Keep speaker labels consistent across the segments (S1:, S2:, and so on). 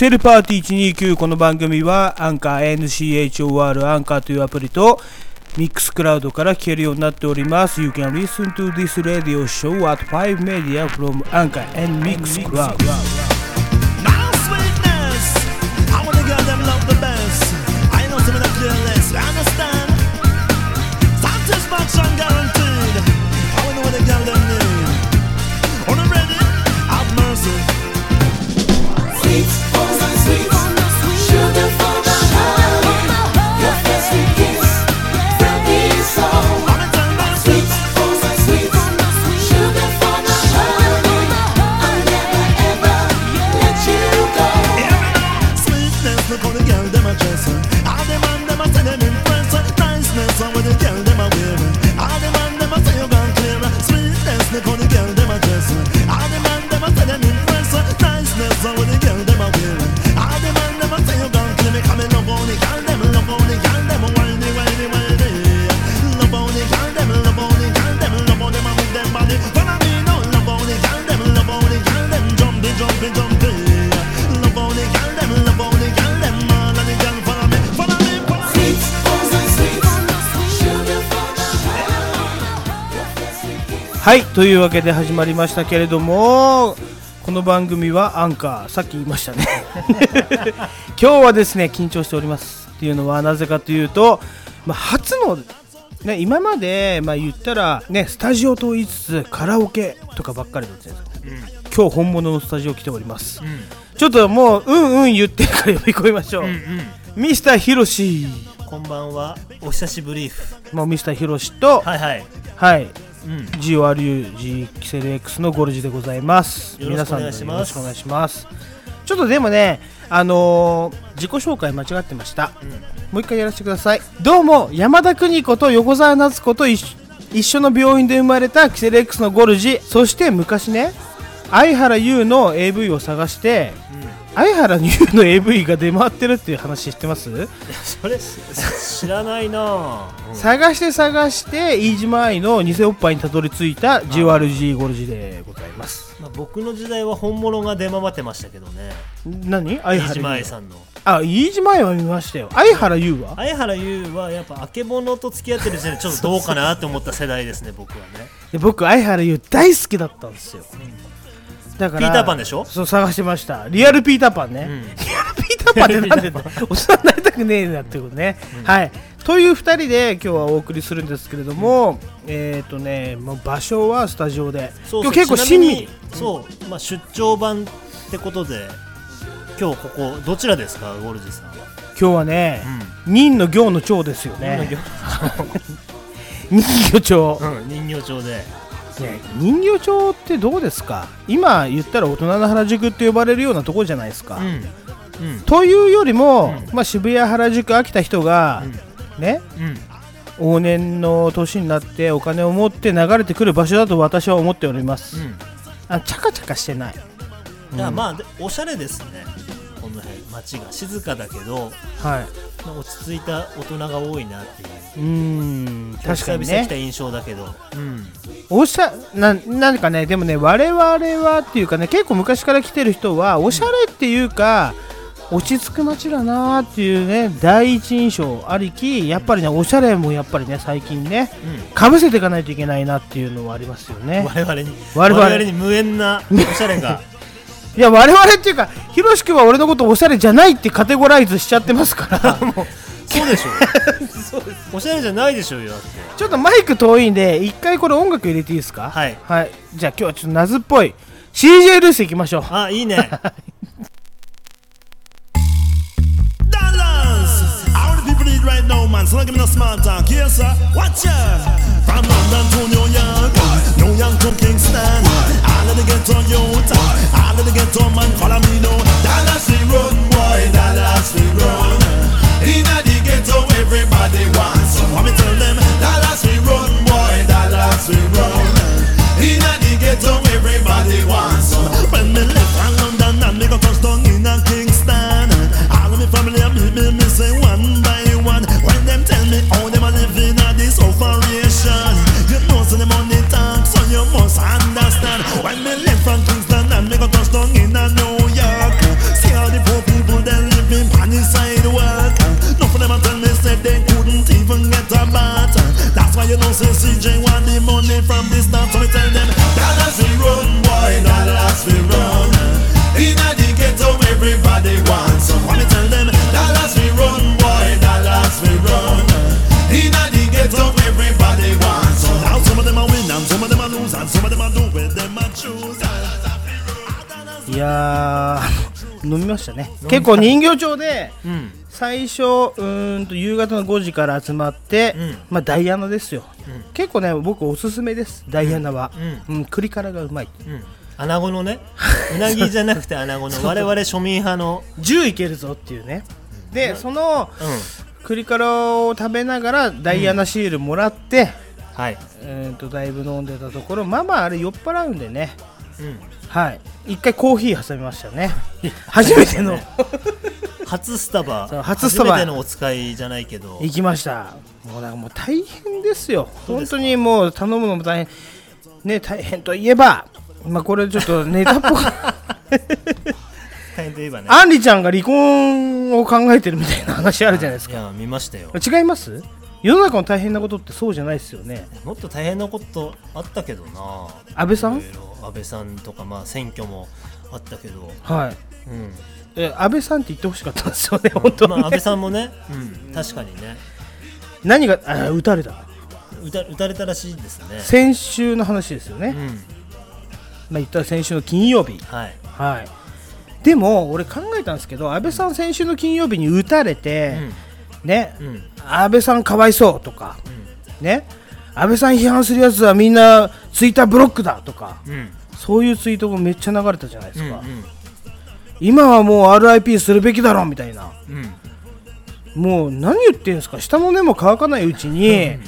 S1: セルパーティー129この番組はアンカー NCHOR アンカーというアプリとミックスクラウドから聞けるようになっております。You can listen to this radio show at 5 media from
S2: アンカー and Mixcloud.
S1: はい、というわけで始まりましたけれども、この番組はアンカー、さっき言いましたね。今日はですね、緊張しております。っていうのはなぜかというと、まあ、初の、ね、今まで、まあ、言ったら、ね、スタジオと言いつつカラオケとかばっかりだったんですよ。今日本物のスタジオ来ております。ちょっともう、うんうん言ってるから呼び込みましょう。ミスターヒロシ。
S3: こんばんは、お久しぶり。
S1: もうミスターヒロシと、
S3: はいはい。
S1: はい、
S3: うん。
S1: GORUG キセル X のゴルジでございます。皆さんよろしくお願いします。ちょっとでもね、あのー自己紹介間違ってました。もう一回やらせてください。どうも、山田邦子と横澤夏子と一緒の病院で生まれたキセル X のゴルジ。そして昔ね、相原優の AV を探して、相原優の AV が出回ってるっていう話知ってます、
S3: それ、し知らないなぁ。うん
S1: 探して探して飯島愛の偽おっぱいにたどり着いた GORG ゴルジでございます。
S3: まあ、僕の時代は本物が出回ってましたけどね。
S1: 何？相
S3: 飯島愛さんの。
S1: あ飯島愛は見ましたよ相原優は？
S3: 相原優はやっぱあけぼのと付き合ってる時点でちょっとどうかなって思った世代ですね、僕はね。
S1: で僕相原優大好きだったんですよだから
S3: ピーターパンでしょ？
S1: そう探してました。リアルピーターパンね、
S3: うん。
S1: リアルピーターパンってなんでだ大人になりたくねえなってことね、はい。という2人で今日はお送りするんですけれども、えっ、ー、とねもう場所はスタジオで。
S3: そう
S1: 今日結構親身
S3: そう、まあ、出張版ってことで、今日ここ、どちらですか、ゴルジさん。
S1: 今日はね、任の行の長ですよね。人魚町、
S3: うん、人形町で。
S1: ね、人形町ってどうですか？今言ったら大人の原宿って呼ばれるようなところじゃないですか、
S3: うん。うん。
S1: というよりも、まあ、渋谷原宿飽きた人が、ね
S3: うん。
S1: 往年の年になってお金を持って流れてくる場所だと私は思っております、
S3: うん。
S1: あチャカチャカしてない
S3: いやまあでおしゃれですね街が静かだけど、
S1: はい。
S3: まあ、落ち着いた大人が多いなっていう。
S1: うーん確かにね。
S3: 久々来た印象だけど、うん、
S1: おしゃななんかねでもね我々はっていうかね結構昔から来てる人はおしゃれっていうか、落ち着く街だなーっていうね第一印象ありきやっぱりねおしゃれもやっぱりね最近ねかぶせていかないといけないなっていうのはありますよね。
S3: 我々に
S1: 我々
S3: に無縁なおしゃれが
S1: いや我々っていうかひろし君は俺のことおしゃれじゃないってカテゴライズしちゃってますから
S3: そうでしょ おしゃれじゃないでしょうよだって
S1: ちょっとマイク遠いんで一回これ音楽入れていいですか？
S3: はい
S1: はいじゃあ今日はちょっと夏っぽい CJ ルースいきましょう
S3: あいいね!
S4: All the people need right now, man. So don't give me no small talk. Yes, sir. Watch out. From London to New York, New York to Kingston. Of the ghetto youth, all of the ghetto man, follow me now. Dallas we run, boy. Dallas we run. Inna the ghetto, everybody wants. Let me tell them, Dallas we run, boy. Dallas we run. Inna the ghetto, everybody wants some. When me left from London and me go touch down inna Kingston, all of me family and me, me, say one by one. When them tell me how them a living at this operation, When me left from Kingsland and me got touched down in a New York See all the poor people that living on the sidewalk. No them I tell me said they couldn't even get a bat That's why you know say CJ want the money from the start So we tell them Dollars we run boy, dollars we run In the ghetto everybody wants some. Wanna tell them Dollars we run boy, dollars we run In the ghetto everybody wants Now some of them are win and some of them are lose and some of them are do it
S1: いやー 飲みましたね。結構人形町で
S3: うん。
S1: 最初うーんと夕方の5時から集まって、
S3: うん。
S1: まあダイアナですよ、結構ね僕おすすめですダイアナは、
S3: う
S1: うん。栗辛がうまい。
S3: うん。穴子のね うなぎじゃなくて穴子の我々庶民派の。
S1: 10いけるぞっていうね。でその
S3: うん。
S1: 栗辛を食べながらダイアナシールもらって、
S3: はい。
S1: えー、とだいぶ飲んでたところまあまああれ酔っ払うんでね。
S3: うん。
S1: はい。一回コーヒー挟みましたね。初めての。
S3: 初スタバ。
S1: 初スタバ。
S3: めてのお使いじゃないけど。
S1: 行きました。もうなんかもう大変ですよ。本当にもう頼むのも大変。ね大変といえばまあこれちょっとネタっぽく。
S3: 大変といえばね。
S1: アンリちゃんが離婚を考えてるみたいな話あるじゃないですか。
S3: いや見ましたよ。
S1: 違います？世の中の大変なことってそうじゃないですよね。
S3: もっと大変なことあったけどな。
S1: 安倍さん？
S3: 安倍さんとかまあ選挙もあったけど。
S1: はい。
S3: うん。
S1: え安倍さんって言ってほしかったんですよね 本当に、ね。
S3: まあ安倍さんもね。うん確かにね。
S1: 何があ撃たれた
S3: 撃た撃たれたらしいですね。
S1: 先週の話ですよね、
S3: うん。
S1: まあ言ったら先週の金曜日。
S3: はい。
S1: はい。でも俺考えたんですけど安倍さん先週の金曜日に撃たれて、ね
S3: うんうん。
S1: 安倍さんかわいそうとか、ね。安倍さん批判するやつはみんなツイッターブロックだとか
S3: うん。
S1: そういうツイートもめっちゃ流れたじゃないですか、
S3: うん
S1: 今はもう RIP するべきだろみたいな。
S3: うん。
S1: もう何言ってんですか？下の根も乾かないうちに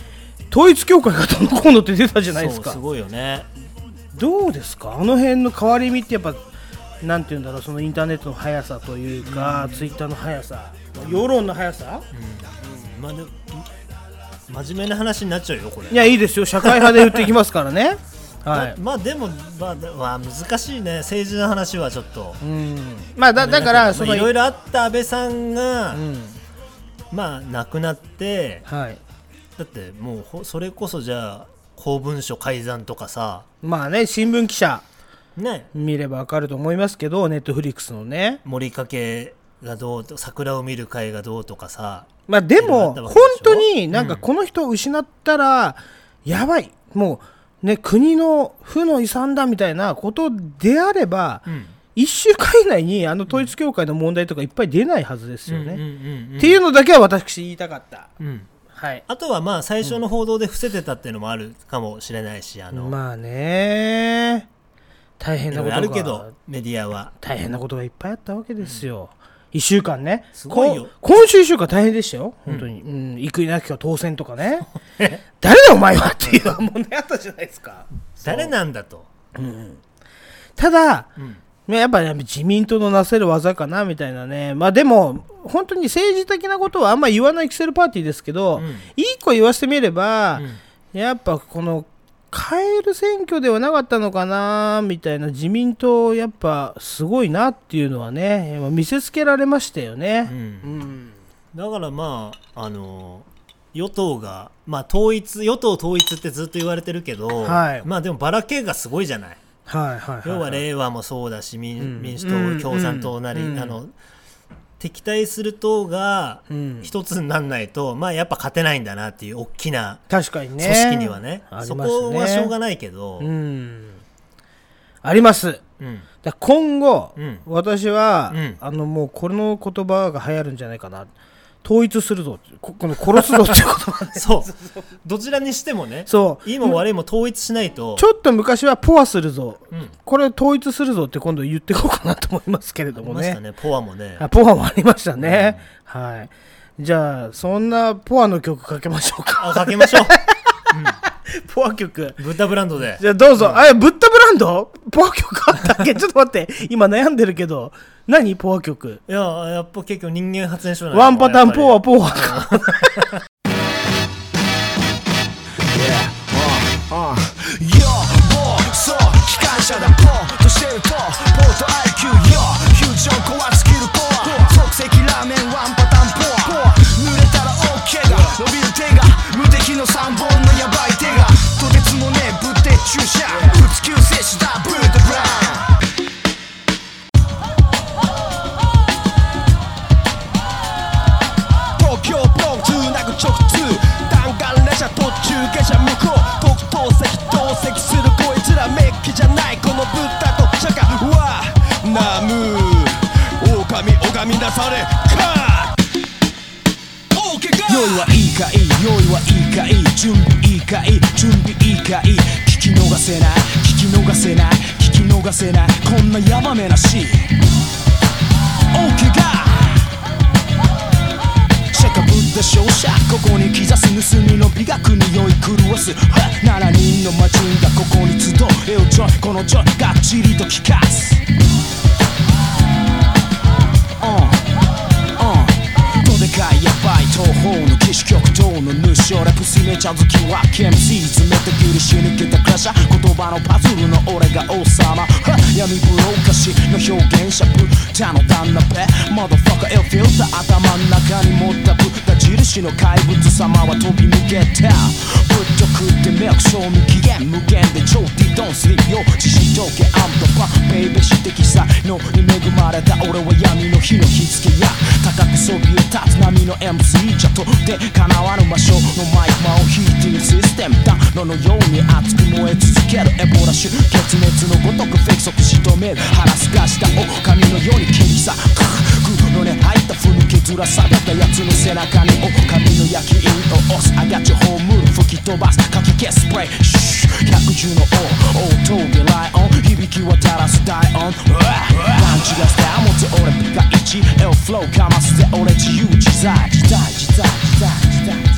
S1: 統一教会がどうのこうのって出たじゃないですか。
S3: すごいよね。
S1: どうですか？あの辺の変わり身ってやっぱなんて言うんだろう？そのインターネットの速さというか、ツイッターの速さ世論の速さ？
S3: まあでも真面目な話になっちゃうよこれ。
S1: いやいいですよ。社会派で言っていきますからね。はい。
S3: ままあでもまあでまあ難しいね。政治の話はちょっと。
S1: うん。まあだだからその
S3: まあいろいろあった安倍さんが、
S1: うん。
S3: まあ亡くなって
S1: はい。
S3: だってもうほそれこそじゃあ公文書改ざんとかさ。
S1: まあね新聞記者。
S3: ね。
S1: 見ればわかると思いますけどネットフリックスのね。
S3: 森かけがどうと桜を見る会がどうとかさ。
S1: まあでも本当になんかこの人を失ったらやばい。もうね国の負の遺産だみたいなことであれば
S3: うん。
S1: 1週間以内にあの統一教会の問題とかいっぱい出ないはずですよね。
S3: うんうんうんうん
S1: っていうのだけは私言いたかった。
S3: うん。
S1: はい。
S3: あとはまあ最初の報道で伏せてたっていうのもあるかもしれないしあの、
S1: まあね。大変
S3: い
S1: なことが。
S3: あるけどメディアは。
S1: 大変なことがいっぱいあったわけですよ。1週間ね。
S3: すごいよ。
S1: こ今週1週間大変でしたよ、本当に、うん、生稲晃子当選とかね、誰だお前はっていう問題あったじゃないですか。
S3: 誰なんだと、
S1: ただ、
S3: うん。
S1: まあやっぱり自民党のなせる技かなみたいなね、まあでも、本当に政治的なことはあんま言わないキセルパーティーですけど、
S3: うん。
S1: いい子言わせてみれば、
S3: うん。
S1: やっぱこの変える選挙ではなかったのかなみたいな自民党、やっぱすごいなっていうのはね、やっぱ見せつけられましたよ
S3: う
S1: ね。
S3: ん。
S1: うん。
S3: だからまああの与党がまあ統一与党統一ってずっと言われてるけど、
S1: はい。
S3: まあでもばらけがすごいじゃない。
S1: はいはいはい、
S3: 要は令和もそうだし民,、
S1: うん。
S3: 民主
S1: うん。
S3: 党共産党なり、
S1: うん。
S3: あの敵対する党が
S1: うん。
S3: 一つにならないと、まあやっぱ勝てないんだなっていう大きな
S1: 確かにね。
S3: 組織にはね。
S1: ね。
S3: こはしょうがないけど、
S1: うん。あります。
S3: うん。
S1: 今後、
S3: うん。
S1: 私は、
S3: うん。
S1: あのもうこの言葉が流行るんじゃないかな統一するぞここの殺すぞっていう言葉ね
S3: そう。どちらにしてもね
S1: そう。
S3: いいも悪いも統一しないと。
S1: ちょっと昔はポアするぞ。
S3: うん。
S1: これ統一するぞって今度言っていこうかなと思いますけれど
S3: あり
S1: もね
S3: ましたねポアもね。
S1: あポアもありましたね、はい。じゃあそんなポアの曲かけましょうか。
S3: あかけましょう。
S1: ポア曲。
S3: ブッダブランドで。
S1: じゃあどうぞ、あれブッダブランド？ポア曲あったっけ？ちょっと待って。今悩んでるけど何？ポア曲。
S3: いややっぱ結構人間発電所
S1: ワンパターンポアポアか。
S5: Yo, もうそう機関車だ。ポーとしてるとポート IQ よフュージョンコアスキルコア。即席ラーメンワンパターンポア。濡れたら OK が。伸びる手が。無敵の3本のヤバい手が。とてつもねえぶって注射打つ救世主だ。ブせない。こんなヤバめなシーン OK かシャカブッダ勝者。ここに刻す盗みの美学に酔い狂わす。7人の魔人がここに集えよジョイこのジョイがっちりと聞かす。どでかいやばい東方の騎士極東の主俺プスめ茶好きは剣士詰めてギリしに来たクラシャ言葉のパズルの俺が王様。は 闇風呂歌詞の表現者ブッダの旦那ペ。マドファカエフィルター頭の中に持ったブッダ印の怪物様は飛び抜けた。ぶっとくってミルク賞味期限無限で超ディドンスリー。よ。知識統計アンドパベイベー指摘才能に恵まれた俺は闇の火の火付けや。高くそびえ立つ波の MC じゃとって叶わぬ魔性のマイクマンを弾いているシステム暖炉のように熱く燃え続けるエボラ種。血熱のごとくフェイク即仕留める腹すかした狼のように切り裂くの根入ったふぬけずらされたやつの背中に狼の焼き印を押すあがちホームル吹き飛ばす。かき消す。プレイシュッ百獣の王。大峠ライオン。響き渡らす大音。うわパンチがスタイル持つ俺ピカイチエルフローかますぜ俺自由自在自在自在自在自在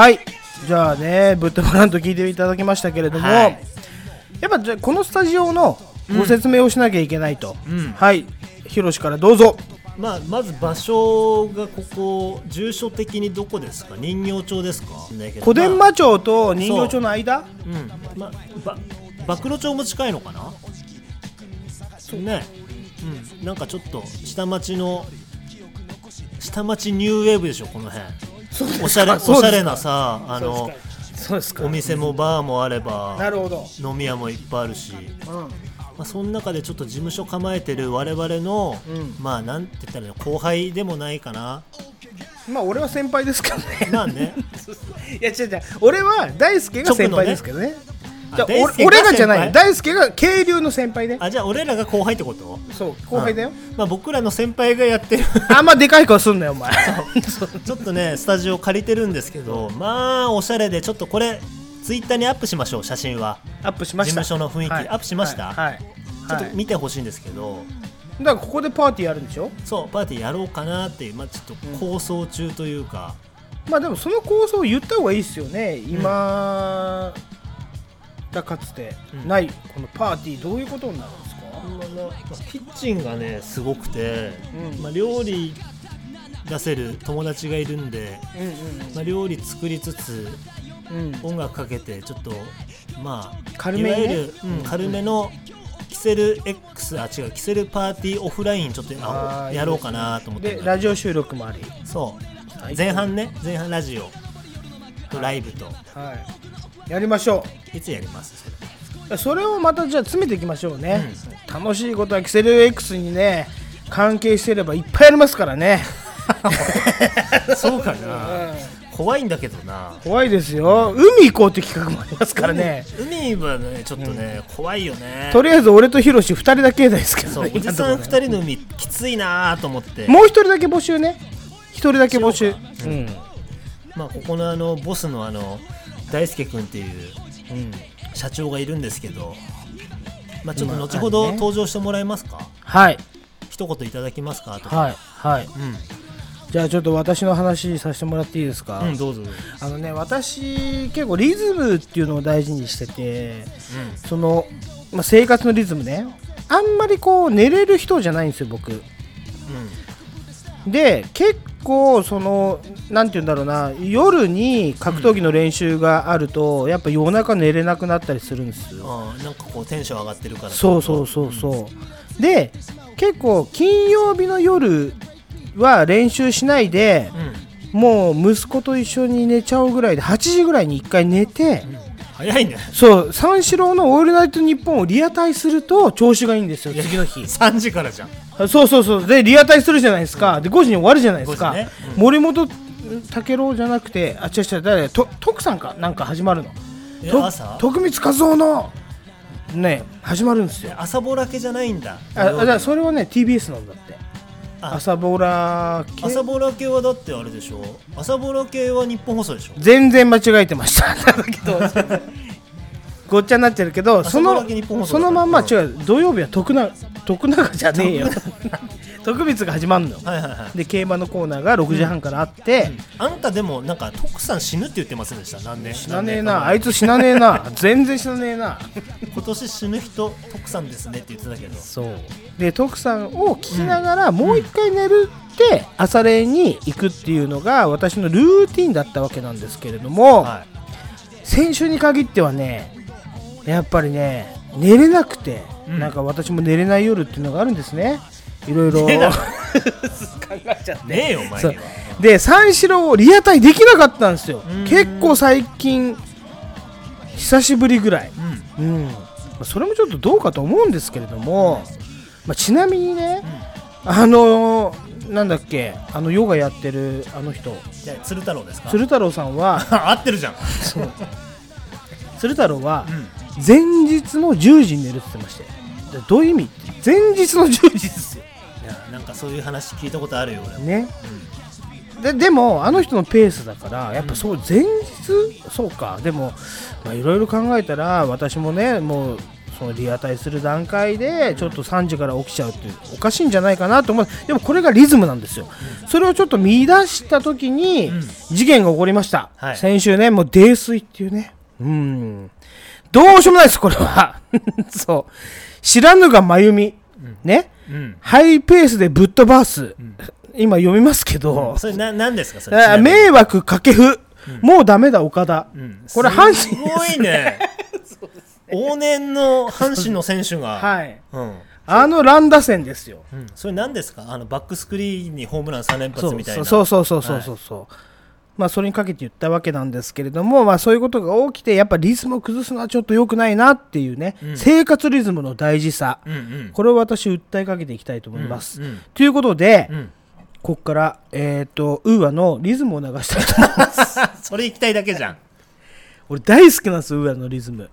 S5: はい。じ
S1: ゃあねブッダバラント聞いていただきましたけれども、
S3: はい。
S1: やっぱじゃあこのスタジオのご説明をしなきゃいけないと、
S3: ん。
S1: はい。ヒロシからどうぞ。
S3: まあ、まず場所がここ住所的にどこですか？人形町ですか？
S1: 小伝馬町と人形町の間、
S3: う。ん。まあば暴露町も近いのかな？そう。ねうん。なんかちょっと下町の下町ニューウェーブでしょこの辺おしゃれおしゃれなさあのお店もバーもあれば
S1: なるほど、
S3: 飲み屋もいっぱいあるし、
S1: うん、
S3: まあ、その中でちょっと事務所構えてる我々の、
S1: うん。
S3: まあなんて言ったら後輩でもないかな。
S1: まあ俺は先輩ですけどね。
S3: まあね
S1: いや違う違う。俺は大輔が先輩ですけどねじゃあ俺俺がじゃない。大輔が渓流の先輩ね。
S3: あじゃあ俺らが後輩ってこと？
S1: そう後輩だよ。
S3: まあ、僕らの先輩がやってる。
S1: あんまでかい顔すんなよお前。
S3: ちょっとねスタジオ借りてるんですけどまあおしゃれでちょっとこれツイッターにアップしましょう写真は。
S1: アップしました。
S3: 事務所の雰囲気。
S1: はい。
S3: アップしました？
S1: はい、はい。
S3: ちょっと
S1: はい。
S3: 見てほしいんですけど、
S1: だからここでパーティーやるんでしょ？
S3: そうパーティーやろうかなっていうまあちょっと構想中というか、
S1: まあでもその構想を言った方がいいですよね。今だかつて
S3: うん。
S1: ないこのパーティーどういうことになるんですか、
S3: まあまあキッチンがねすごくて、
S1: うん。
S3: まあ、料理出せる友達がいるんで、
S1: うん
S3: まあ、料理作りつつ
S1: うん。うん
S3: 音楽かけてちょっとまあ
S1: 軽めにね。
S3: いわゆる、うん。軽めのキセル X あ違うキセルパーティーオフラインちょっとあやろうかなと思って
S1: でラジオ収録もあり。
S3: そう。
S1: はい。
S3: 前半ね。前半ラジオとライブと。
S1: はい。やりましょ
S3: いつやります？それ
S1: うそれをまたじゃあ詰めていきましょうね、楽しいことはキセル X にね関係してればいっぱいありますからね、
S3: そうかな。怖いんだけどな。
S1: 怖いですよ。海行こうって企画もありますからね。
S3: 海はねちょっとね、怖いよね。
S1: とりあえず俺とヒロシ2人だけですけ
S3: そう
S1: どね
S3: おじさん2
S1: 今のところね
S3: 人の海きついなと思って。
S1: もう1人だけ募集ね。1人だけ募集。
S3: そう
S1: ん。
S3: まあ、ここのあのボスのあの大輔君っていう
S1: うん
S3: 社長がいるんですけど、まあ、ちょっと
S1: まあ
S3: 後ほど登場してもらえますか、
S1: はい。
S3: 一言いただきますかと
S1: はい。はい。
S3: うん、
S1: じゃあちょっと私の話させてもらっていいですか、
S3: うんどうぞ。
S1: あのね私結構リズムっていうのを大事にしててその、まあ、生活のリズムね。あんまりこう寝れる人じゃないんですよ僕。で結構そのなんて言うんだろうな夜に格闘技の練習があると、やっぱ夜中寝れなくなったりするんですよ。
S3: ああなんかこうテンション上がってるから
S1: そうそうそうそう、で結構金曜日の夜は練習しないで
S3: うん。
S1: もう息子と一緒に寝ちゃうぐらいで8時ぐらいに1回寝て、
S3: 早いね。
S1: そう三四郎の「オールナイトニッポン」をリアタイすると調子がいいんですよ次の日。
S3: 3時からじゃん。
S1: あそうそうそう。でリアタイするじゃないですか、で5時に終わるじゃないですか、
S3: 5時ね。
S1: 森本武郎じゃなくてあ違う違う誰と徳さんか？なんか始まるの。徳光和夫のね始まるんですよ。
S3: 朝ぼらけじゃないんだ。
S1: ああじゃあそれはね TBS なんだ朝ボラ系？
S3: 朝ぼら系はだってあれでしょ？朝ぼら系は日本放送でしょ？
S1: 全然間違えてました。だけど。ごっちゃになってるけどそのそのまんま
S3: うん
S1: 違う土曜日は徳永徳永じゃねえよ徳光が始まるの
S3: はいはいはい。
S1: で競馬のコーナーが6時半からあって、
S3: あんたでもなんか徳さん死ぬって言ってませんでした？何年？
S1: 死なねえな。あいつ死なねえな。全然死なねえな。
S3: 今年死ぬ人徳さんですねって言ってたけど。
S1: そう。で徳さんを聞きながらもう一回寝るって朝練に行くっていうのが私のルーティンだったわけなんですけれども、
S3: は
S1: 先週に限ってはねやっぱりね寝れなくて、
S3: うん。
S1: なんか私も寝れない夜っていうのがあるんですねいろいろ。考えちゃって
S3: いねえよお前
S1: で三四郎をリアタイできなかったんですよ。
S3: うん。
S1: 結構最近久しぶりぐらい、
S3: うん。
S1: うん。まあそれもちょっとどうかと思うんですけれども、まあ、ちなみにね、あのーなんだっけあのヨガやってるあの人。
S3: じゃあ鶴太郎ですか？
S1: 鶴太郎さんは
S3: 合ってるじゃん。
S1: 鶴太郎は
S3: うん。
S1: 前日の10時に寝るって言ってまして。でどういう意味？前日の10時ですよ
S3: いやなんかそういう話聞いたことあるよ俺も。
S1: ね。ででもあの人のペースだからやっぱそう前日？そうか。でもまあいろいろ考えたら私もねもうそのリアタイする段階でちょっと3時から起きちゃうっておかしいんじゃないかなと思う。でもこれがリズムなんですよ。それをちょっと見出した時に
S3: うん。
S1: 事件が起こりました、
S3: はい。
S1: 先週ねもう泥酔っていうね。うん。どうしようもないですこれは。そう。知らぬが真由美、ね
S3: うん
S1: ハイペースでぶっ飛ばす、今読みますけど、
S3: それな何ですかそれ？
S1: 迷惑掛布、もうダメだ岡田、
S3: うん。
S1: これ阪神
S3: す。ごい ね。往年の阪神の選手が、
S1: はい。
S3: うん。
S1: あの乱打戦ですよ。
S3: うん、それ何ですか？あのバックスクリーンにホームラン3連発みたいな。
S1: そうそうそうそうそうそう、まあそれにかけて言ったわけなんですけれどもまあそういうことが起きてやっぱリズムを崩すのはちょっと良くないなっていうね、
S3: うん。
S1: 生活リズムの大事さ、
S3: うんうん。
S1: これを私訴えかけていきたいと思います、
S3: うんうん。
S1: ということで、
S3: うん。
S1: ここからえっ、と UA のリズムを流したいと思います。
S3: それ行きたいだけじゃん。
S1: 俺大好きなんです UA のリズム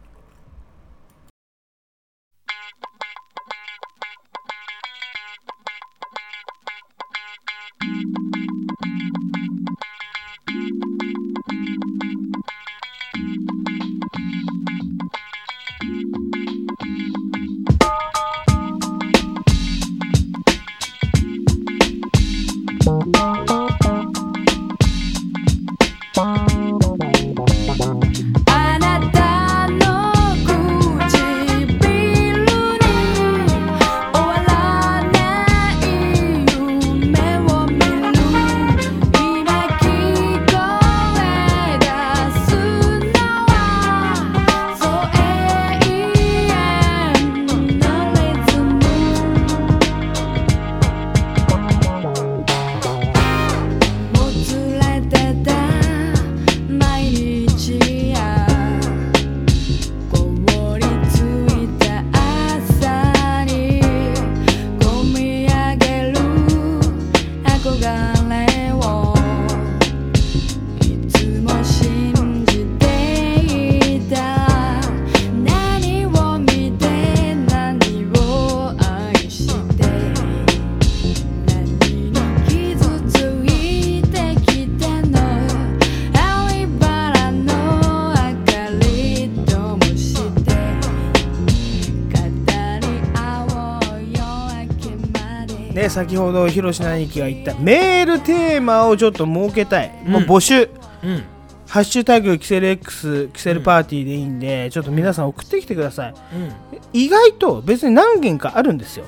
S1: 先ほど広瀬兄貴が言ったメールテーマをちょっと設けたい、もう募集。
S3: うん。
S1: ハッシュタグキセル X キセルパーティーでいいんで、ちょっと皆さん送ってきてください。
S3: うん。
S1: 意外と別に何件かあるんですよ。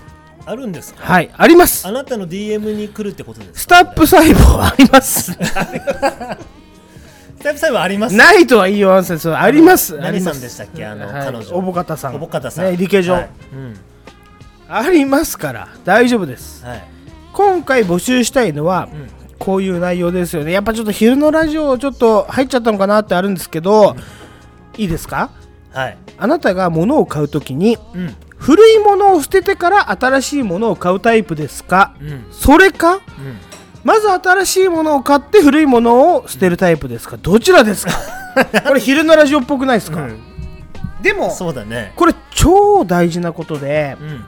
S3: あるんですか？
S1: はいあります。
S3: あなたの DM に来るってことです
S1: STAP 細胞はあります。
S3: スタップサイはあります？
S1: ないとは言いませんありますあります。
S3: 何さんでしたっけ？あの、
S1: はい。
S3: 彼女。
S1: おぼかたさん。
S3: おぼかたさん。
S1: ね理系上、
S3: はい。うん
S1: ありますから大丈夫です。
S3: はい。
S1: 今回募集したいのは、
S3: ん。
S1: こういう内容ですよね。やっぱちょっと昼のラジオちょっと入っちゃったのかなってあるんですけど、いいですか？
S3: はい。
S1: あなたが物を買うときに
S3: うん。
S1: 古いものを捨ててから新しいものを買うタイプですか、
S3: うん。
S1: それか？
S3: うん。
S1: まず新しいものを買って古いものを捨てるタイプですか？どちらですか？これ昼のラジオっぽくないですか、
S3: うん。
S1: でも
S3: そうだね
S1: これ超大事なことで
S3: うん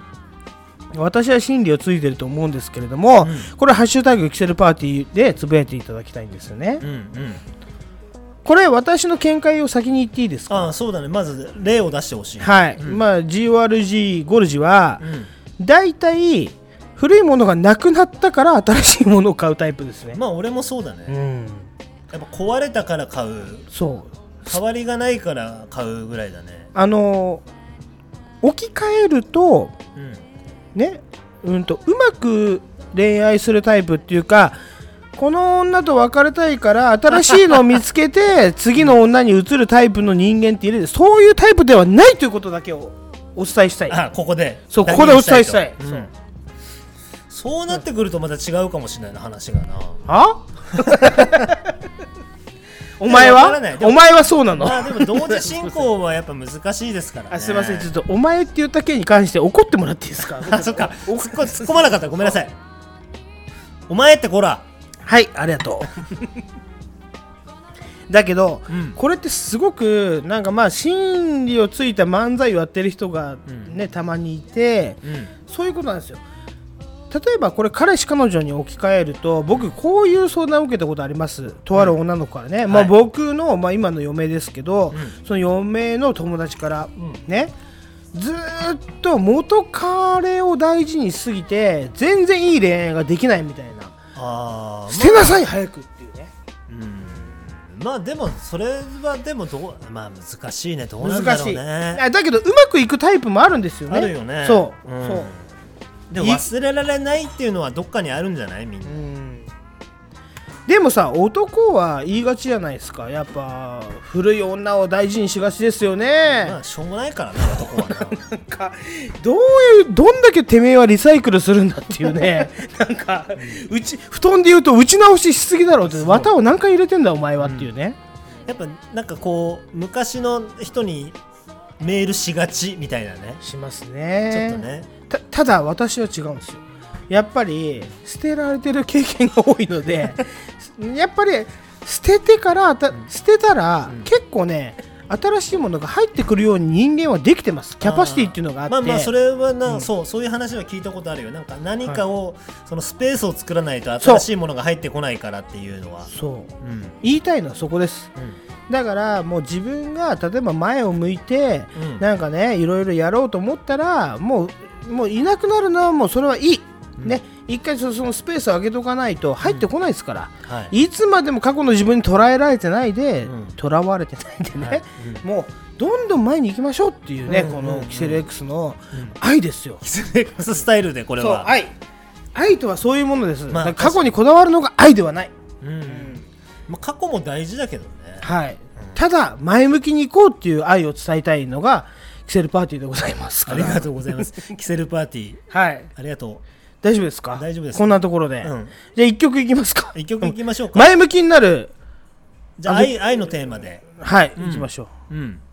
S1: 私は真理をついてると思うんですけれども、
S3: うん。
S1: これ「ハッシュタグキセルパーティー」でつぶやいていただきたいんですよね、
S3: うんうん
S1: これ私の見解を先に言っていいですか？
S3: ああそうだね。まず例を出してほしい。
S1: はい、
S3: うん。
S1: まあ GORG ゴルジは
S3: うん。
S1: だいたい古いものがなくなったから新しいものを買うタイプですね、
S3: まあ俺もそうだね。
S1: うん。
S3: やっぱ壊れたから買う。
S1: そう。
S3: 代わりがないから買うぐらいだね。
S1: あのー置き換えると
S3: うん
S1: ねうんとうまく恋愛するタイプっていうかこの女と別れたいから新しいのを見つけて 次の女に移るタイプの人間っているそういうタイプではないということだけをお伝えしたい。
S3: あここで。
S1: そうここでお伝えしたい。う
S3: そうなってくるとまた違うかもしれないな話がな。
S1: あ お前は？お前はそうなの？
S3: まあでも同時進行はやっぱ難しいですからね。
S1: あすいません。ちょっとお前って言った件に関して怒ってもらっていいですか？
S3: あそっか。突っ込まなかった。ごめんなさい。お前ってこら。
S1: はいありがとう。だけど、
S3: うん。
S1: これってすごくなんかまあ真理をついた漫才をやってる人がね、たまにいて
S3: うん。
S1: そういうことなんですよ例えばこれ彼氏彼女に置き換えると僕こういう相談を受けたことあります。とある女の子からね、まあ、
S3: はい
S1: 僕の、まあ、今の嫁ですけど、
S3: うん。
S1: その嫁の友達から、
S3: ん。
S1: ね。ずーっと元彼を大事にしすぎて全然いい恋愛ができないみたいな。
S3: ああ。
S1: 捨てなさい早くっていうね。
S3: うん。まあでもそれはでもどうまあ難しいね。どうなんだろう
S1: 難しい。
S3: ね
S1: あだけどうまくいくタイプもあるんですよね。
S3: あるよね。
S1: そう、
S3: ん。
S1: そう
S3: でも忘れられないっていうのはどっかにあるんじゃない？みんな。
S1: うん。でもさ男は言いがちじゃないですか。やっぱ古い女を大事にしがちですよね、
S3: まあしょうもないからね男はな
S1: なんかどういうどんだけてめえはリサイクルするんだっていうね。なんかうち布団で言うと打ち直ししすぎだろうって。綿を何回入れてんだお前はっていうね、
S3: やっぱなんかこう昔の人にメールしがちみたいなね。
S1: します
S3: ち
S1: ね
S3: ょっとね。
S1: たただ私は違うんですよ。やっぱり捨てられてる経験が多いので やっぱり捨ててからた捨てたら、結構ね新しいものが入ってくるように人間はできてます。キャパシティっていうのがあって。
S3: まあまあそれはな、
S1: うん。
S3: そうそういう話は聞いたことあるよ。なんか何かを、そのスペースを作らないと新しいものが入ってこないからっていうのは。
S1: そう。
S3: うん。
S1: 言いたいのはそこです。
S3: うん。
S1: だからもう自分が例えば前を向いて、
S3: うん。
S1: なんかねいろいろやろうと思ったらもうもういなくなるのはもうそれはいい、ね一回そそのスペースを上げとかないと入ってこないですから、
S3: はい。
S1: いつまでも過去の自分に捉えられてないで
S3: うん。
S1: とら、われてないでね、
S3: はい。
S1: もうどんどん前に行きましょうっていうね、
S3: うん。
S1: このキセル X の
S3: うん。
S1: 愛ですよ、
S3: キスレックススタイルでこれは。
S1: 愛。愛とはそういうものです、
S3: まあ
S1: 過去にこだわるのが愛ではない、
S3: うん。まあ、過去も大事だけどね。
S1: はい、ただ前向きに行こうっていう愛を伝えたいのがキセルパーティーでございます
S3: ありがとうございます。キセルパーティー。
S1: はい。
S3: ありがと
S1: 大丈夫ですか？
S3: 大丈夫です。
S1: こんなところで、
S3: うん。
S1: じゃあ一曲いきますか。
S3: う一曲いきましょうか、
S1: 前向きになる。
S3: じゃあ愛愛のテーマで。
S1: はい、
S3: うん。
S1: 行きましょう。
S3: うん「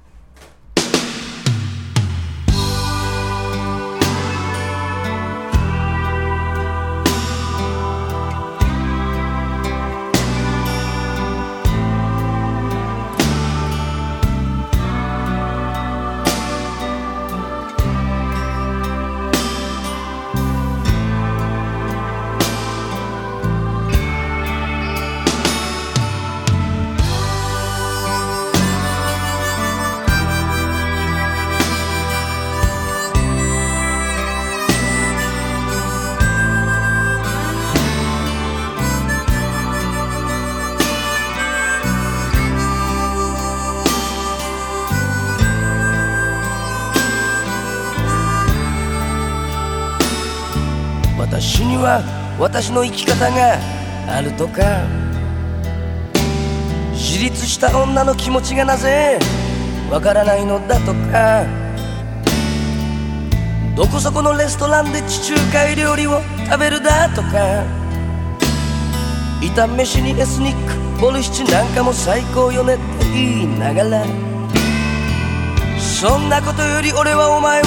S6: 私の生き方があるとか。自立した女の気持ちがなぜわからないのだとか。どこそこのレストランで地中海料理を食べるだとか。炒め飯にエスニックボルシチなんかも最高よねって言いながら。そんなことより俺はお前を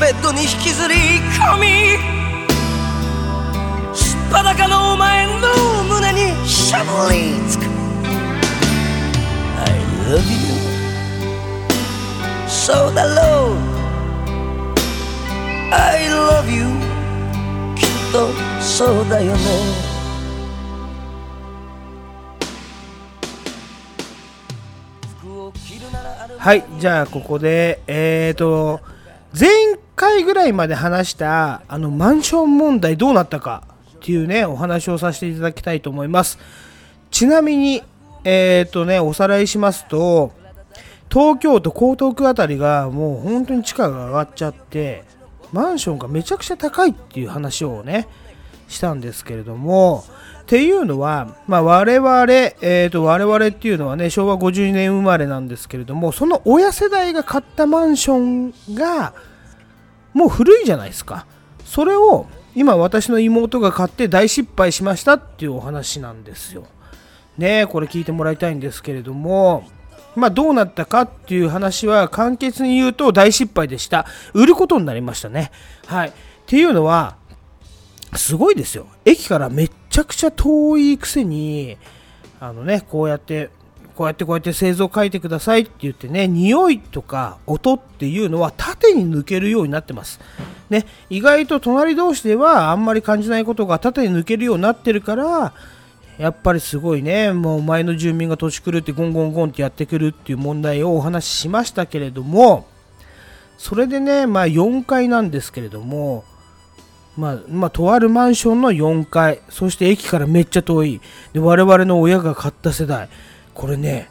S6: ベッドに引きずり込み。すっぱだかのお前の胸にしゃぶりつく。I love you そうだろう I love you きっとそうだよね。
S1: はいじゃあここでえーと前回ぐらいまで話したあのマンション問題どうなったか。っていうねお話をさせていただきたいと思います。ちなみにえーとねおさらいしますと東京都江東区あたりがもう本当に地価が上がっちゃってマンションがめちゃくちゃ高いっていう話をねしたんですけれどもっていうのは、まあ、我々、えー、と我々っていうのはね昭和50年生まれなんですけれどもその親世代が買ったマンションがもう古いじゃないですか。それを今私の妹が買って大失敗しましたっていうお話なんですよ。ねこれ聞いてもらいたいんですけれども。まあどうなったかっていう話は簡潔に言うと大失敗でした。売ることになりましたね。はい。っていうのはすごいですよ。駅からめっちゃくちゃ遠いくせにあのねこうやってこうやってこうやって製造書いてくださいって言ってね匂いとか音っていうのは縦に抜けるようになってますね意外と隣同士ではあんまり感じないことが縦に抜けるようになってるからやっぱりすごいねもう前の住民が土地狂ってゴンゴンゴンってやってくるっていう問題をお話ししましたけれどもそれでねまあ4階なんですけれどもまあ、まあ、とあるマンションの4階、そして駅からめっちゃ遠い。で、我々の親が買った世代。これね、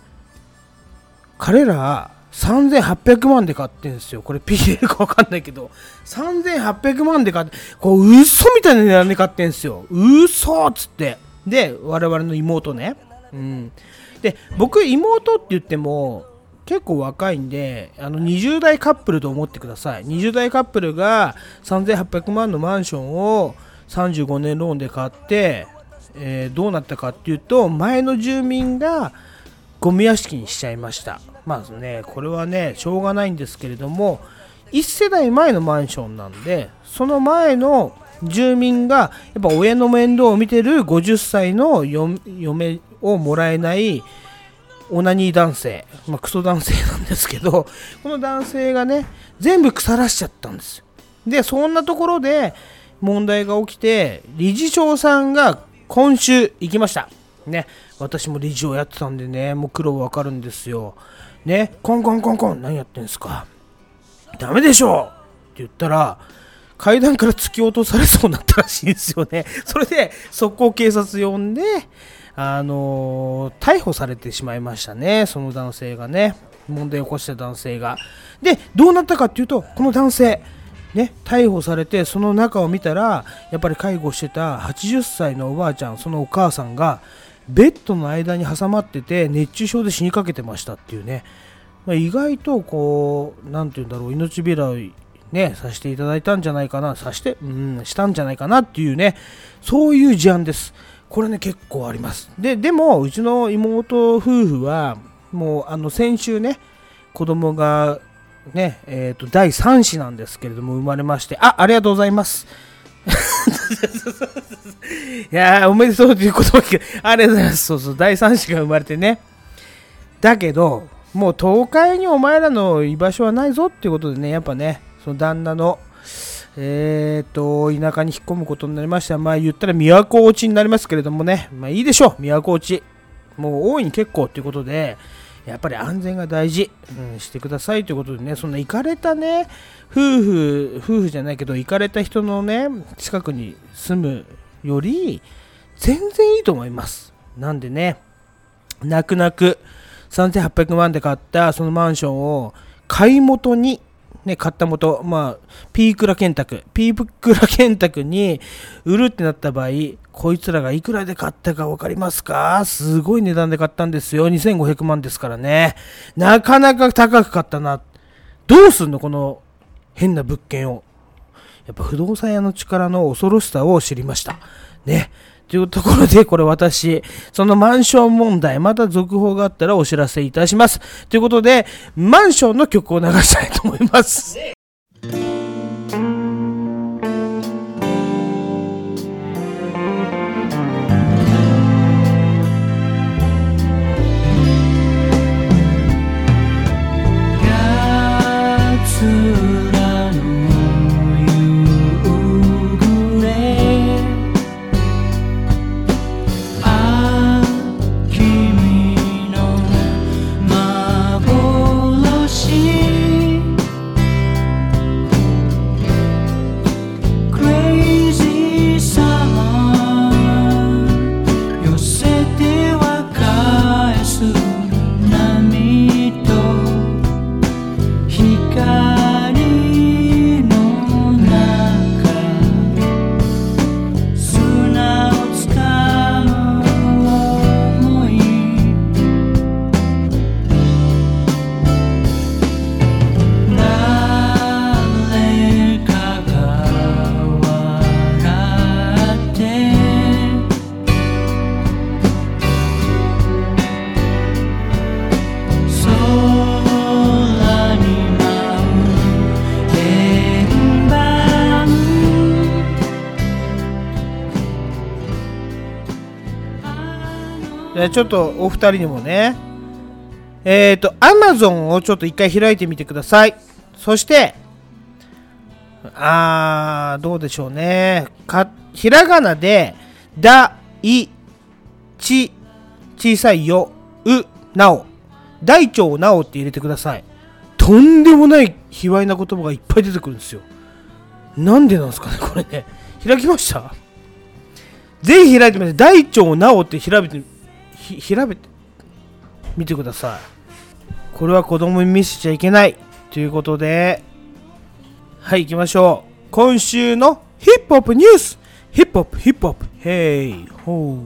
S1: 彼ら3800万で買ってんですよ。これ P 入れるかわかんないけど、3800万で買って、こう嘘みたいな値段で買ってんですよ。嘘っつって。で、我々の妹ね。うん。で、僕、妹って言っても、結構若いんであの20代カップルと思ってください20代カップルが3800万のマンションを35年ローンで買って、えーどうなったかっていうと前の住民がゴミ屋敷にしちゃいましたまあねこれはねしょうがないんですけれども1世代前のマンションなんでその前の住民がやっぱ親の面倒を見てる50歳の嫁をもらえないオナニー男性、まあ、クソ男性なんですけど、この男性がね、全部腐らしちゃったんですよ。で、そんなところで問題が起きて、理事長さんが今週行きました。ね、私も理事をやってたんでね、もう苦労わかるんですよ。ね、コンコンコンコン、何やってんすか?ダメでしょって言ったら、階段から突き落とされそうになったらしいんですよね。それで、速攻警察呼んで、あのー逮捕されてしまいましたね、その男性がね、問題を起こした男性が。で、どうなったかっていうと、この男性、ね、逮捕されて、その中を見たら、やっぱり介護してた80歳のおばあちゃん、そのお母さんが、ベッドの間に挟まってて、熱中症で死にかけてましたっていうね、まあ、意外とこう、なんて言うんだろう、命拾い、ね、させていただいたんじゃないかな、さして、うん、したんじゃないかなっていうね、そういう事案です。これね、結構あります。で、でも、うちの妹夫婦は、もう、あの、先週ね、子供が、ね、えっ、と、第3子なんですけれども、生まれまして、あ、ありがとうございます。いやー、おめでとうという言葉聞く。ありがとうございます。そうそう、第3子が生まれてね。だけど、もう東海にお前らの居場所はないぞっていうことでね、やっぱね、その旦那の、えーと、田舎に引っ込むことになりました。まあ言ったら都落ちになりますけれどもね、まあいいでしょう、都落ち。もう大いに結構っていうことで、やっぱり安全が大事、うん、してくださいということでね、そんな行かれたね、夫婦、夫婦じゃないけど、行かれた人のね、近くに住むより、全然いいと思います。なんでね、泣く泣く3800万で買ったそのマンションを買い元に、ね、買った元、まあ、ピークラ建託、ピークラ建託に売るってなった場合、こいつらがいくらで買ったか分かりますか？すごい値段で買ったんですよ。2500万ですからね。なかなか高く買ったな。どうすんの？この変な物件を。やっぱ不動産屋の力の恐ろしさを知りました。ね。というところで、これ私、そのマンション問題、また続報があったらお知らせいたします。ということで、マンションの曲を流したいと思います。ちょっとお二人にもね、えっ、と、Amazon をちょっと一回開いてみてください。そして、あー、どうでしょうね。か、ひらがなで、だ、い、ち、小さいよ、う、なお。大腸なおって入れてください。とんでもない卑猥な言葉がいっぱい出てくるんですよ。なんでなんですかね、これね。開きました？ぜひ開いてみて、大腸なおって調べて、ひ調べてみてください。これは子供に見せちゃいけない。ということで、はい、行きましょう。今週のヒップホップニュースヒップホップ、ヒップホップ、 hey, ho。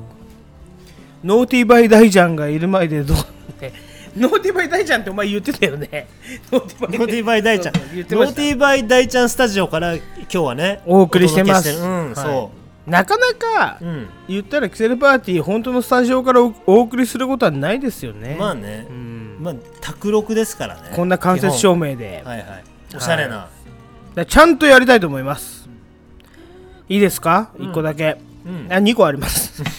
S1: Naughty by 大ちゃんがいる前でどう、ね、 Naughty by 大ちゃんってお前言ってたよね。
S3: Naughty no by 大ちゃん Naughty by 大ちゃんスタジオから今日はね
S1: お送りしてます
S3: うん、
S1: はい
S3: そ
S1: なかなか
S3: う、うん、
S1: 言ったらキセルパーティー本当のスタジオからおお送りすることはないですよね。
S3: まあね。
S1: う、ん。
S3: まあ卓録ですからね。
S1: こんな間接照明で、
S3: はいはい。おしゃれな、
S1: だからちゃんとやりたいと思います。いいですか、一 ?1 個だけ。
S3: うん。
S1: あ2個あります。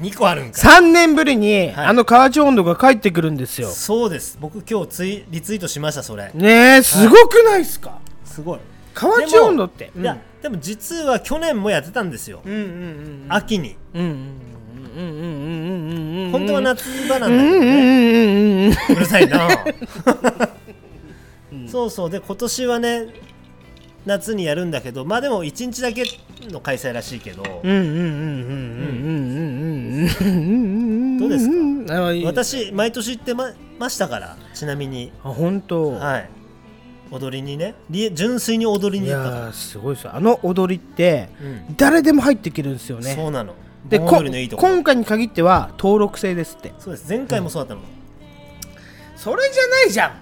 S3: 2個あるんか。
S1: 3年ぶりに、
S3: はい。
S1: あの河内温度が帰ってくるんですよ。
S3: そうです。僕今日ツイリツイートしましたそれ。
S1: ねえ、すごくないですか、
S3: すごい
S1: 河内温度って、
S3: いやでも実は去年もやってたんですよ、秋に、本当は夏場なんだけどね、
S1: う
S3: るさいな、そうそう。で今年はね夏にやるんだけどまあでも1日だけの開催らしいけど。どうです
S1: か？
S3: 私毎年行ってましたからちなみに
S1: あ本当。
S3: はい。踊りにねり純粋に踊り
S1: い、
S3: に行った。か
S1: やーすごいですよ。あの踊りって
S3: ら、うん。
S1: 誰でも入っていけるんですよね。
S3: そうなの。
S1: で今回に限っては登録制ですって。
S3: そうです。前回もそうだったの、
S1: それじゃないじゃん、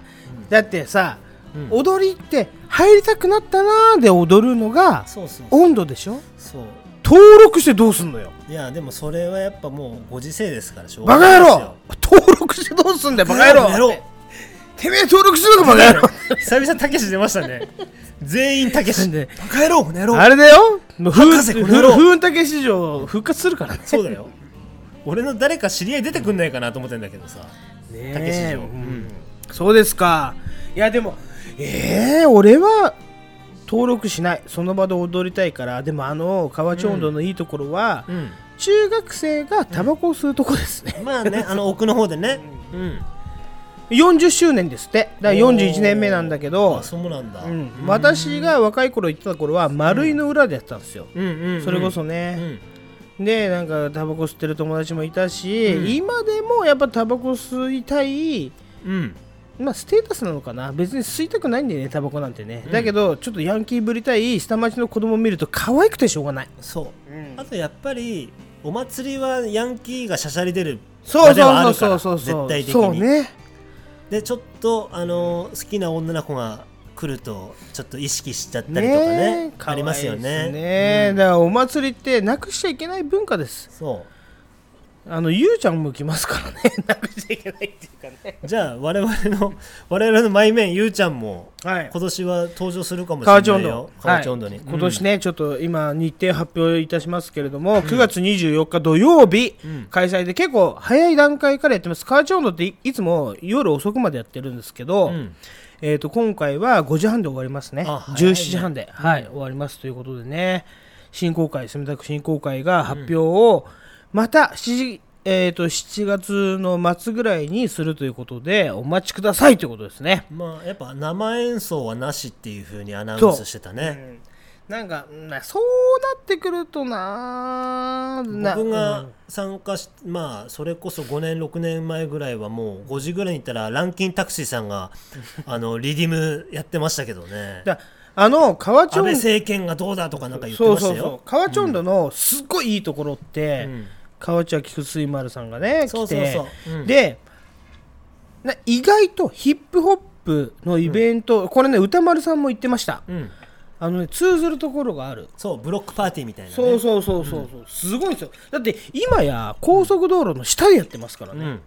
S1: だってさ、
S3: うん。
S1: 踊りって入りたくなったなーで踊るのが温度でしょ？
S3: そう。
S1: 登録してどうすんのよ。
S3: いやでもそれはやっぱもうご時世ですからしょう
S1: バカ野
S3: がないですよ。
S1: 郎！登録してどうすんだよバカ野郎！
S3: やろ。う
S1: てめえ登録するのかバカ野郎。
S3: 久々たけし出ましたね。全員たけし
S1: で。
S3: バカ野郎この野郎。
S1: あれだよ。もう風
S3: 博士この野郎。
S1: 風雲竹市場復活するからね。
S3: そうだよ。俺の誰か知り合い出てくんないかなと思ってんだけどさ。
S1: ね
S3: たけし城。
S1: うん。そうですか。いやでもえー、俺は登録しない。その場で踊りたいから。でもあの河内温度のいいところは、
S3: うん。
S1: 中学生がタバコを吸うとこですね、
S3: まあねあの奥の方でね。うん
S1: 40周年ですって。だから41年目なんだけど。
S3: あ、そうなんだ。
S1: うん、私が若い頃行ってた頃は丸井の裏でやってたんですよ、
S3: うん
S1: それこそ
S3: う
S1: ね、
S3: ん。
S1: でなんかタバコ吸ってる友達もいたし、
S3: うん。
S1: 今でもやっぱタバコ吸いたい
S3: うん。
S1: まあ、ステータスなのかな。別に吸いたくないんだよねタバコなんてね、だけどちょっとヤンキーぶりたい下町の子供を見ると可愛くてしょうがない。
S3: そう、あとやっぱりお祭りはヤンキーがしゃしゃり出る
S1: そうそうそうそうそう。
S3: 絶対的に。
S1: そうね
S3: でちょっとあの好きな女の子が来るとちょっと意識しちゃったりとかね
S1: え
S3: ありますよね。
S1: ね。だからお祭りってなくしちゃいけない文化です。
S3: そ
S1: あのゆうちゃんも来ますからね。なくしちゃいけないっていうかね。
S3: うじゃあ我々の我々のマイメンゆうちゃんも
S1: はい。
S3: 今年は登場するかもしれないよ。河内温度。に、
S1: はい。今年ね、ちょっと今日程発表いたしますけれども、9月24日土曜日、開催で結構早い段階からやってます。河内温度っていいつも夜遅くまでやってるんですけど、
S3: うん。
S1: えー、と今回は5時半で終わりますね。
S3: ね。
S1: 17時半で、はい終わりますということでね。振興会墨田区振興会が発表をまた7時えー、と7月の末ぐらいにするということでお待ちくださいということですね。
S3: まあやっぱ生演奏はなしっていう風にアナウンスしてたね。
S1: なんかなそうなってくるとなな
S3: 僕が
S1: うん。
S3: 参加し、まあそれこそ5年6年前ぐらいはもう5時ぐらいに行ったらランキンタクシーさんが あのリディムやってましたけどね。
S1: だあの河内
S3: 安倍
S1: 温
S3: 政権がどうだとかなんか言って
S1: そうそうそう。
S3: ましたよ
S1: 河内温度のすっごいいいところって、
S3: うん
S1: 河内は菊水丸さんがね来て。でな意外とヒップホップのイベント、これね歌丸さんも言ってました。
S3: うん。
S1: あのね通ずるところがある。
S3: そうブロックパーティーみたいなね。
S1: そうそうそうそう。そう、すごいんですよ。だって今や高速道路の下でやってますからね、
S3: うん。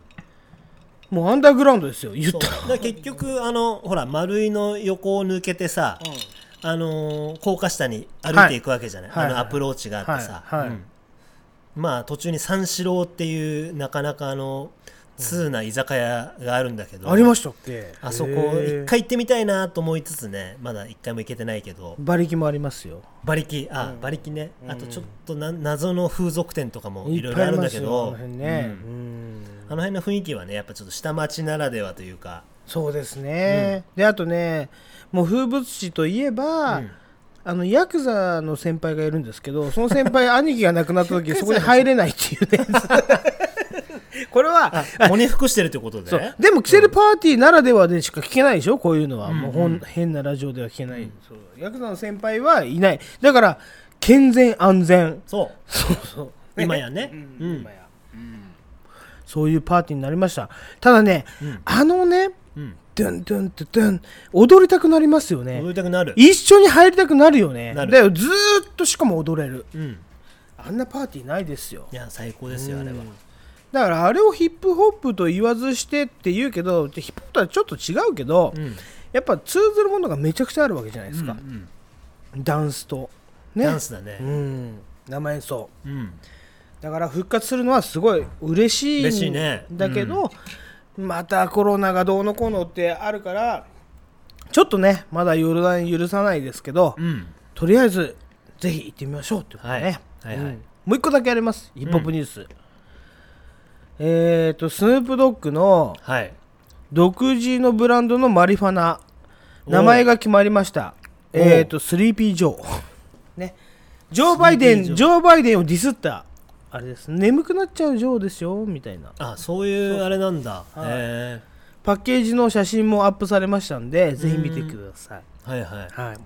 S1: もうアンダーグラウンドですよ言った
S3: 結局あのほら丸いの横を抜けてさ、あのー高架下に歩いていくわけじゃない、
S1: はい。はい。
S3: あのアプローチがあってさ、
S1: はい。はい。
S3: うんまあ途中に三四郎っていうなかなかあの通な居酒屋があるんだけど、
S1: ありましたっけ？
S3: あそこ一回行ってみたいなと思いつつねまだ一回も行けてないけど。
S1: 馬力もありますよ。
S3: 馬力あ、馬力ね。あとちょっとな謎の風俗店とかもいろいろあるんだけど。あの辺の雰囲気はねやっぱちょっと下町ならではというか。
S1: そうですね、であとねもう風物詩といえば、
S3: うん
S1: あのヤクザの先輩がいるんですけどその先輩 兄貴が亡くなった時そこに入れないっていうね。これは
S3: 鬼服してるってことで？
S1: そう。でもキセルパーティーならではでしか聞けないでしょ？こういうのは、もうほん変なラジオでは聞けない、そう。ヤクザの先輩はいない。だから健全安全。
S3: そう。
S1: そうそう。
S3: 今やね、うん。
S1: 今や。そういうパーティーになりました。ただね、あのね、
S3: ん。
S1: ドゥンドゥンドゥドゥン。踊りたくなりますよね。
S3: 踊りたくなる。
S1: 一緒に入りたくなるよね。ずーっとしかも踊れる。
S3: うん。
S1: あんなパーティーないですよ。
S3: いや最高ですよあれは。
S1: だからあれをヒップホップと言わずしてって言うけどヒップホップとはちょっと違うけど、
S3: うん。
S1: やっぱ通ずるものがめちゃくちゃあるわけじゃないですか、ダンスと。ね。
S3: ダンスだね。
S1: うん。生演奏。
S3: うん。
S1: だから復活するのはすごい嬉しいん
S3: 嬉しいね。
S1: だけど、またコロナがどうのこうのってあるからちょっとねまだ予断許さないですけど、
S3: うん。
S1: とりあえずぜひ行ってみましょうってことでね、
S3: はい。はいはい。
S1: うん。もう一個だけあります。ヒップホップニュース、えっ、とスヌープドッグの
S3: はい。
S1: 独自のブランドのマリファナ。名前が決まりました。
S3: お。
S1: えっ、と Sleepy Joe。ね。ジョー・バイデン
S3: ジョー・
S1: バイデンをディスったあれです。眠くなっちゃうジョーですよみたいな。
S3: あそういうあれなんだ。
S1: はい。
S3: へ
S1: パッケージの写真もアップされましたんでぜひ見てください。
S3: えはいはい。
S1: はい。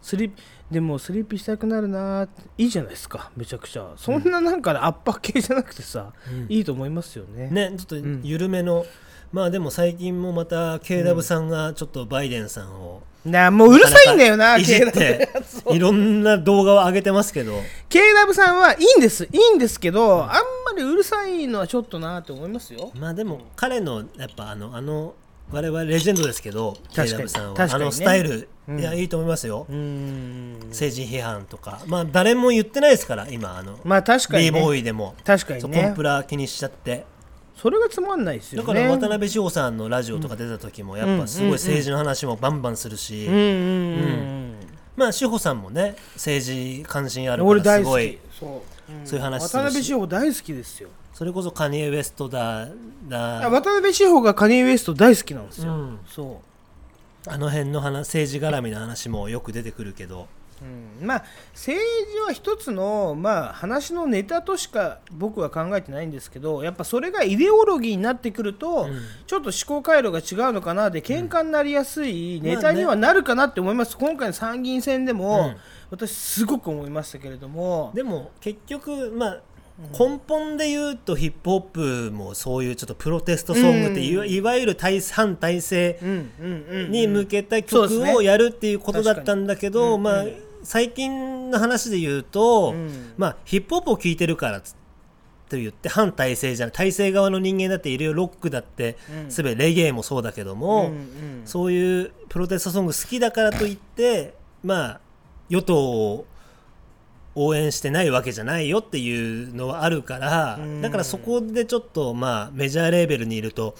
S1: スリでも sleepy したくなるなーいいじゃないですかめちゃくちゃ。そんななんか圧迫系じゃなくてさ、いいと思いますよね。
S3: ねちょっと緩めのまあでも最近もまた KW さんがちょっとバイデンさんを
S1: なもううるさいんだよな
S3: いじっていろんな動画を上げてますけど。
S1: KW さんはいいんですいいんですけど、あんまりうるさいのはちょっとなと思いますよ。
S3: まあでも彼のやっぱあのあの我々レジェンドですけど
S1: 確かに
S3: KW さんは
S1: 確かにね。
S3: あのスタイル、
S1: うん。
S3: いやいいと思いますよ、
S1: うーん。
S3: 政治批判とか。まあ誰も言ってないですから今あの、
S1: まあ確かに、
S3: b ボー
S1: ね、
S3: イでも。
S1: 確かにね。
S3: そうコンプラ気にしちゃって
S1: それがつまんないですよ
S3: だ
S1: ね
S3: から渡辺志保さんのラジオとか出た時もやっぱすごい政治の話もバンバンするし、まあ志保さんもね政治関心あるからすごい
S1: きそう、うん。
S3: そういう話
S1: 渡辺志保大好きですよ。
S3: それこそカニエ・ウエストだ
S1: あ
S3: だ
S1: 渡辺志保がカニエ・ウエスト大好きなんですよ、
S3: うん。
S1: そ
S3: あの辺の話政治絡みの話もよく出てくるけど
S1: うん。まあ政治は一つの、まあ、話のネタとしか僕は考えてないんですけどやっぱそれがイデオロギーになってくると、ちょっと思考回路が違うのかなで喧嘩になりやすいネタにはなるかなって思います、今回の参議院選でも、
S3: うん。
S1: 私すごく思いましたけれども。
S3: でも結局まあ根本で言うとヒップホップもそういうちょっとプロテストソングっていわ,、いわゆる対反体制
S1: うん。うん。うん。うん。
S3: に向けた曲をやるっていうことだったんだけど、まあ
S1: うん。うん
S3: 最近の話で言うと、
S1: うん。
S3: まあヒップホップを聴いてるからつと言って反体制じゃない。体制側の人間だっているよ。ロックだって、
S1: うん。
S3: すべてレゲエもそうだけども、
S1: うんうん。
S3: そういうプロテストソング好きだからといってまあ与党を応援してないわけじゃないよっていうのはあるから、
S1: うん。
S3: だからそこでちょっとまあメジャーレーベルにいると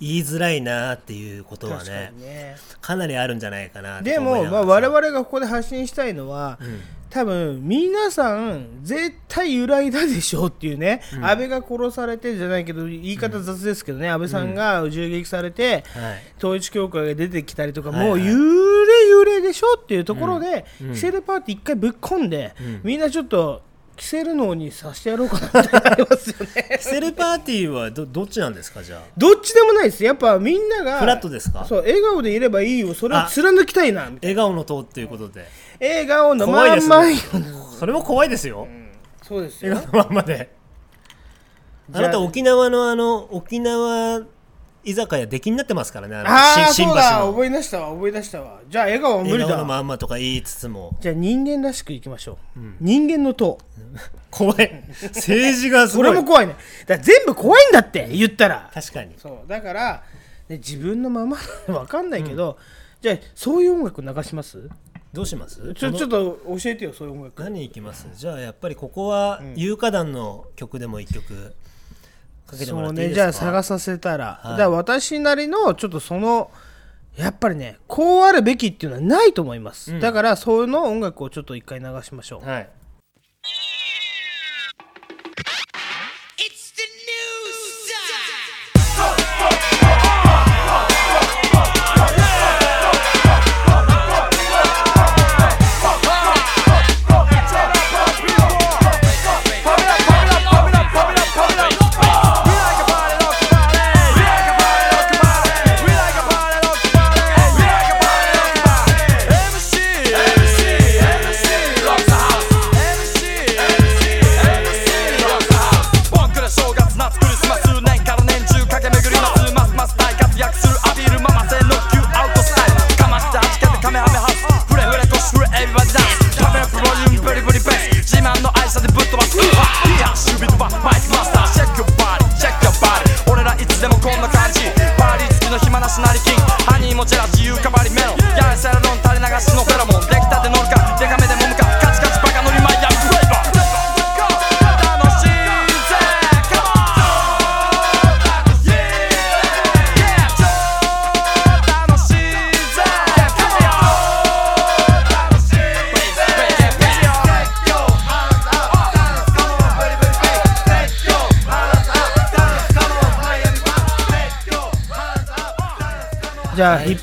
S3: 言いづらいなっていうことはね
S1: にね。
S3: かなりあるんじゃないかなと
S1: でも、まあ、我々がここで発信したいのは、
S3: うん。
S1: 多分皆さん絶対揺らいだでしょうっていうね、安倍が殺されてじゃないけど言い方雑ですけどね、安倍さんが銃撃されて、
S3: はい。
S1: 統一教会が出てきたりとか、
S3: はいはい。
S1: もう揺れ揺れでしょっていうところで、
S3: うん。
S1: キセルパーティー一回ぶっ込んで、
S3: ん。
S1: みんなちょっとキセル脳にさしてやろうかなってなりますよね。
S3: キセルパーティーはどどっちなんですかじゃあ？
S1: どっちでもないです。やっぱみんなが
S3: フラットですか？
S1: そう笑顔でいればいいよ。それを貫きたいな
S3: 笑顔の党っていうことで。
S1: 笑顔の
S3: 怖いです
S1: まんま
S3: ねそれも怖いですよ、
S1: そうですよ。
S3: 笑顔のまんまであなた沖縄のあの沖縄居酒屋出来になってますからねあの
S1: ああ
S3: 新新
S1: そうだ
S3: 橋の
S1: 思い出したわ思い出したわ。じゃあ笑顔は無理
S3: 笑顔の
S1: だ
S3: まんまとか言いつつも
S1: じゃあ人間らしくいきましょう、人間の塔。
S3: 怖い。政治がす
S1: こ
S3: ごい。
S1: れも怖いね。だから全部怖いんだって言ったら。
S3: 確かに。
S1: そう。だから、ね、自分のままわかんないけど、じゃあそういう音楽流します？
S3: どうします？
S1: ちょちょっ
S3: と
S1: と教えてよそういう音楽。
S3: 何いきます？じゃあやっぱりここは有歌団の曲でも一曲かけてもら
S1: そう
S3: っていいですか？
S1: ね。じゃあ探させたら、
S3: はい。
S1: だから私なりのちょっとそのやっぱりねこうあるべきっていうのはないと思います、
S3: うん。
S1: だからそういうの音楽をちょっと一回流しましょう、
S3: はい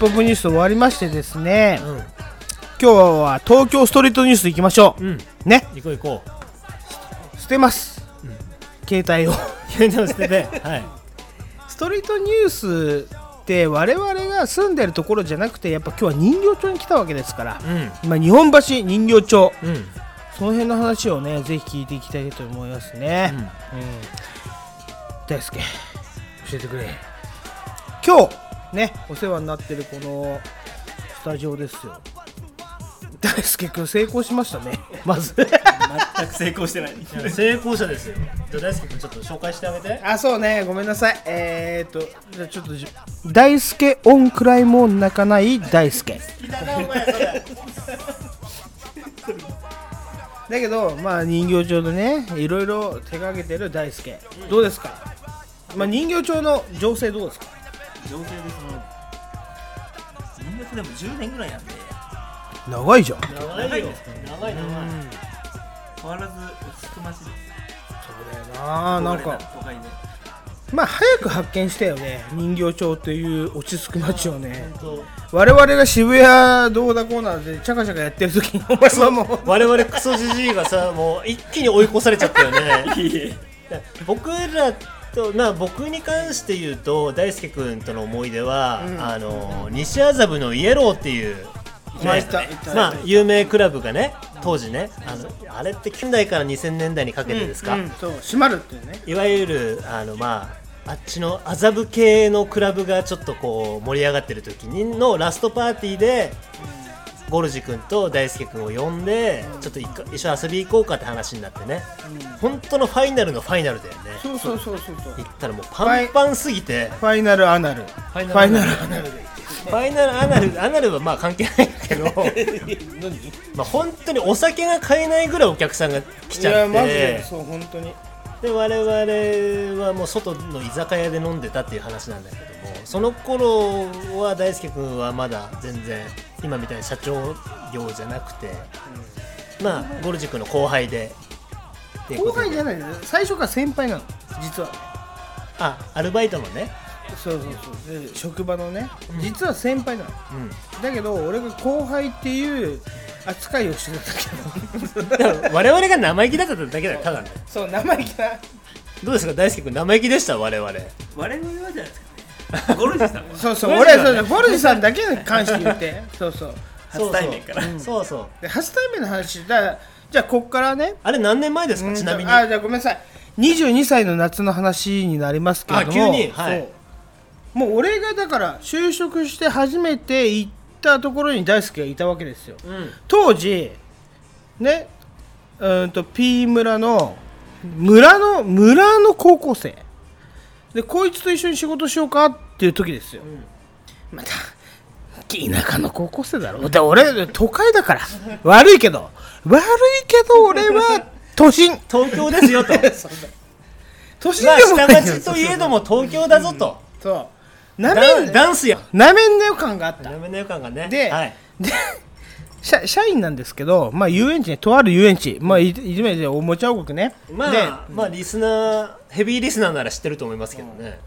S7: じ
S1: ゃあ、ヒップニュース終わりましてですね、
S3: うん。
S1: 今日は東京ストリートニュースいきましょう、
S3: うん。
S1: ね。
S3: 行こう行こ
S1: 捨てます、携帯を。
S3: う携帯を捨てて。はい。
S1: ストリートニュースって我々が住んでるところじゃなくてやっぱ今日は人形町に来たわけですから、
S3: うん。
S1: 今日本橋人形町。
S3: うん。
S1: その辺の話をねぜひ聞いていきたいと思いますね、うん。大輔教えてくれ。今日ねお世話になってるこのスタジオですよ。大輔君成功しましたね。まず。
S3: 全く成功してない。成功者ですよ。じゃあ大輔君ちょっと紹介してあげて。
S1: あそうね。ごめんなさい。えー、っとじゃあちょっとじ大輔オンくらいも泣かない大輔。だけどまあ人形町でねいろいろ手掛けてる大輔。どうですか？まあ人形町の情勢どうですか？
S8: 情勢でその人月でも10年ぐらいやって
S1: 長いじゃん。
S3: 長いよ長い長い
S8: 変わらず落ち着く街です
S1: そうだよな。なんか
S8: 都会で
S1: まあ早く発見したよね。人形町という落ち着く街をね。我々が渋谷どうだこうなでチャカチャカやってる時にお前はもう
S3: 我々クソじじいがさもう一気に追い越されちゃったよね。僕らとまあ僕に関して言うと大輔君との思い出は、あの西麻布のイエローっていう、
S1: ましたいた。
S3: まあ有名クラブがね当時ねあのあれって近代から2000年代にかけてですか、
S1: うんそう閉まるっていうね。
S3: いわゆるあのまああっちの麻布系のクラブがちょっとこう盛り上がってる時にのラストパーティーで、ゴルジ君と大輔君を呼んで、ちょっと一回一緒に遊び行こうかって話になってね、本当のファイナルのファイナルだよね
S1: そうそうそうそうそう。
S3: 行ったらもうパンパンすぎて。
S1: ファイナルアナル。フ
S3: ァイ
S1: ナルアナル。で
S3: ファイナルアナルアナルはまあ関係ないんだけど。まあ本当にお酒が買えないぐらいお客さんが来
S1: い
S3: ちゃって。
S1: やマジでそう本当に。
S3: で我々はもう外の居酒屋で飲んでたっていう話なんだけどもその頃は大輔君はまだ全然今みたいに社長業じゃなくて、まあゴルジ君の後輩で
S1: 後輩じゃない最初から先輩なの？実は。
S3: あアルバイトのね、
S1: そうそうそう。で職場のね。実は先輩なの。
S3: うん、
S1: だけど俺が後輩っていう扱いをしてたんだけど
S3: 我々が生意気だっただけだよただね
S1: そう生意気な。
S3: どうですか？大輔君生意気でした？我々。
S8: 我々はじゃないですか。ねゴルジさんは。
S1: そうそう俺はそうボルジさんだけに関して言って。そうそう。
S8: 初対面から。
S3: そうそう。
S1: で初対面の話だからじゃあこっからね。
S3: あれ何年前ですか、
S1: うん
S3: ちなみに。
S1: あじゃあごめんなさい。22歳の夏の話になりますけれども。
S3: あ急に。はい。
S1: そう。もう俺がだから就職して初めて行ったところに大輔がいたわけですよ。
S3: うん。
S1: 当時ねうーんと P 村の村の村の高校生。でこいつと一緒に仕事しようかっていう時ですよ、また田舎の高校生だろ。で俺都会だから。悪いけど。悪いけど俺は 都心。
S3: 東京ですよと。
S1: 都心
S3: まあ
S1: でもない
S3: 下町といえども東京だぞと。
S1: そう。なめん
S3: ダンスや
S1: なめんなよ感があった。
S3: ダメな予感がね。
S1: で
S3: はい、
S1: で社社員なんですけど、まあ、遊園地ね。とある遊園地、まあ、いいじめでおもちゃ王国ね、
S3: まあ
S1: で
S3: まあリスナーヘビーリスナーなら知ってると思いますけどね、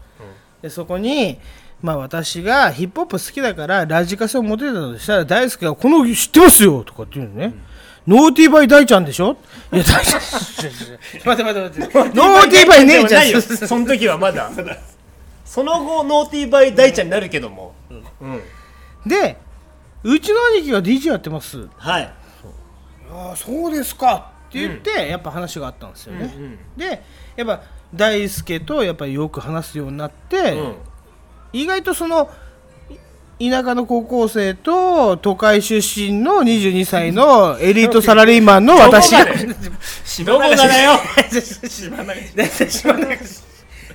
S1: でそこに、まあ、私がヒップホップ好きだからラジカセを持ってたとしたら大輔が「この知ってますよ」とかって言うのね、ノーティーバイ大ちゃんでしょ？いや大ちゃん。待って待って待って。ノーティーバイネ
S3: イチャ
S1: ー
S3: その時はまだ。その後ノーティーバイ大ちゃんになるけども、うん。
S1: でうちの兄貴が DJ やってます。
S3: はい。
S1: ああそうですか。って言って、やっぱ話があったんですよね、
S3: うんうん。
S1: でやっぱ大輔とやっぱりよく話すようになって、
S3: うん。
S1: 意外とそのい田舎の高校生と都会出身の22歳のエリートサラリーマンの私が
S3: どこがだよ？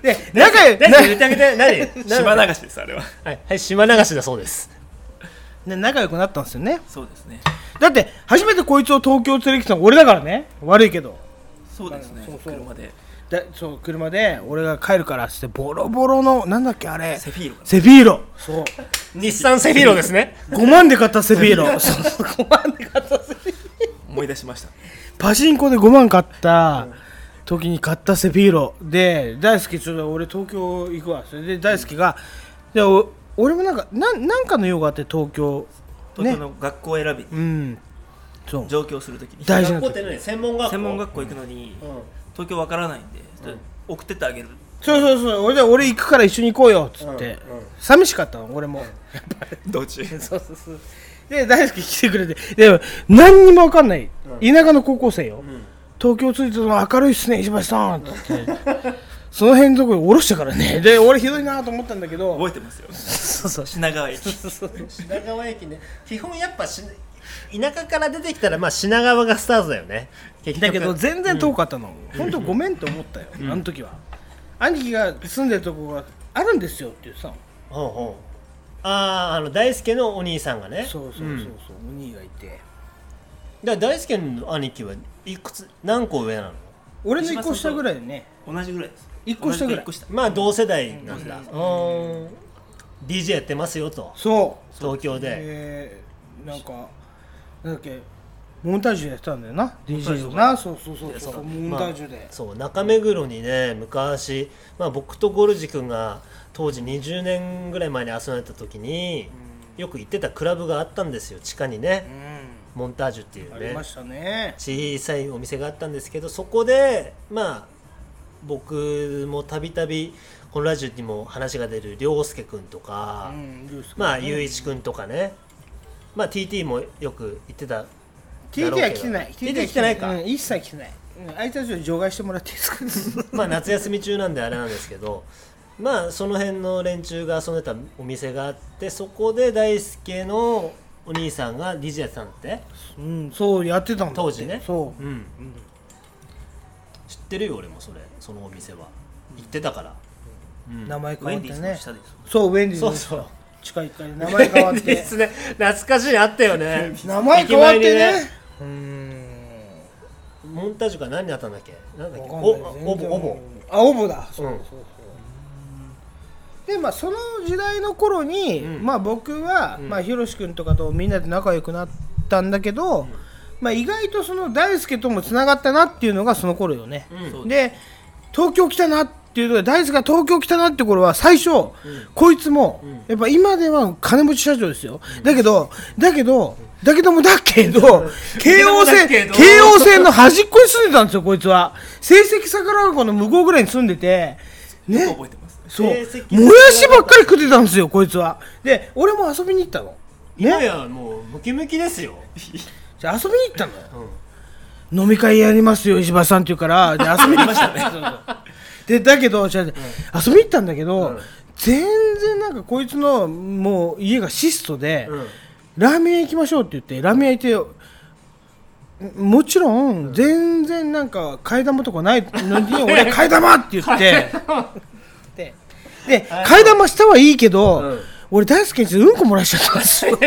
S1: で仲良
S3: 何？言ってあげて何？
S8: 島流しですあれは。
S3: はい、はい、島流しだそうです。
S1: ね仲良くなったんですよね。
S8: そうですね。
S1: だって初めてこいつを東京連れてきたの俺だからね。悪いけど。
S8: そうですね車で
S1: だそう車で俺が帰るからっつってボロボロのなんだっけあれ。
S8: セフィーロか
S1: セフィーロ。そう。
S3: 日産セフィロですね。
S1: 5万で買ったセフィーロ。そう。そう。5万で買ったセフィーロ。
S8: 思い出しました。
S1: パチンコで5万買った時に買ったセフィーロ。で大輔ちょっと俺東京行くわ。それで大輔がでお俺もなんかなんなんかの用があって東京。
S8: 東京の学校を選び。
S1: うん。そう。
S8: 上京するときに。
S1: 大事な時。
S3: 学校って何専門学校。
S8: 専門学校行くのに東京わからないんでっと送ってってあげる。
S1: そうそうそう。俺で俺行くから一緒に行こうよっつって、寂しかったの俺も、
S8: 道中
S1: そうそうそう。で大輔来てくれて。でも何にも分かんない、田舎の高校生よ、東京着いたの明るいっすね石橋さんっつって。その辺のところに降ろしたからね。で俺ひどいなと思ったんだけど。
S8: 覚えてますよ。
S1: そうそう。
S8: 品川駅。
S3: 品川駅ね。基本やっぱし田舎から出てきたらまあ品川がスタートだよね。結局。
S1: だけど全然遠かったの、本当ごめんって思ったよ、あの時は。兄貴が住んでるとこがあるんですよって言ってたの。
S3: ほうほうあああの大輔のお兄さんがね。
S1: そうそうそうそう、お兄がいて。
S3: だから大輔の兄貴はいくつ何個上なの？
S1: 俺の1個下ぐらいでね。
S8: 同じぐらいです。
S1: 一個下ぐらい。
S3: まあ同世代なんだ。うん。DJ やってますよと。
S1: そう。
S3: 東京で。
S1: えー、なんかなんだっけ？モンタージュでやってたんだよな。DJ をな。そうそうそうそう。モンタージュで、
S3: そう中目黒にね昔、まあ、僕とゴルジ君が当時20年ぐらい前に遊んでた時に、よく行ってたクラブがあったんですよ。地下にね、モンタージュっていうね。
S1: ありましたね。
S3: 小さいお店があったんですけどそこでまあ僕もたびたびこのラジオにも話が出る涼介君とか、
S1: うんルース
S3: まあ雄一君とかねまあ TT もよく行ってた
S1: TT は来てない。
S3: TT は来てないか、
S1: うん、一切来てない、うん、あいつたちを除外してもらっていいですか？
S3: まあ夏休み中なんであれなんですけど。まあその辺の連中が遊んでたお店があってそこで大輔のお兄さんが DJ やってたんだって。
S1: うんそうやってたんだ
S3: 当時ね。
S1: そう。
S3: うん、知ってるよ俺もそれ。そのお店は。行ってたから、うん。
S1: 名前変わってね。そうウェンディーズの
S3: そうそう
S1: 地下1階で名前変わっ
S3: で
S1: て
S3: すね。懐かしいあったよね。
S1: 名前変わってね。
S3: に
S1: うーん。
S3: モンタージュか何やったんだっけ？なんだっけ？おおぼおぼ。
S1: あオボだ。そう
S3: うん。
S1: そうそうでまあその時代の頃に、
S3: うん。
S1: まあ僕は、
S3: うん。
S1: まあひろし君とかとみんなで仲良くなったんだけど、まあ意外とその大輔ともつながったなっていうのがその頃よね、
S3: うん。
S1: で東京来たなっていうのが大輔が東京来たなって頃は最初、こいつも、やっぱ今では金持ち社長ですよ、だけどだけどだけどもだけど京王線京王線の端っこに住んでたんですよこいつは。成績桜川の向こうぐらいに住んでて。ね。
S8: 覚えてます。
S1: そう。もやしばっかり食ってたんですよこいつは。で俺も遊びに行ったの。
S3: 今やもうムキムキですよ、
S1: じゃあ遊びに行ったのよ、飲み会やりますよ石橋さんって言うから。で遊びに行きましたね でだけどじゃあ遊びに行ったんだけど、全然なんかこいつのもう家が質素で、
S3: うん。
S1: ラーメン屋行きましょうって言ってラーメン屋行ってもちろん全然なんか替え玉とかないのに 俺は替え玉って言って。でで替え玉したはいいけど、
S3: うん。
S1: 俺大輔にうんこ漏らしちゃったんですよ。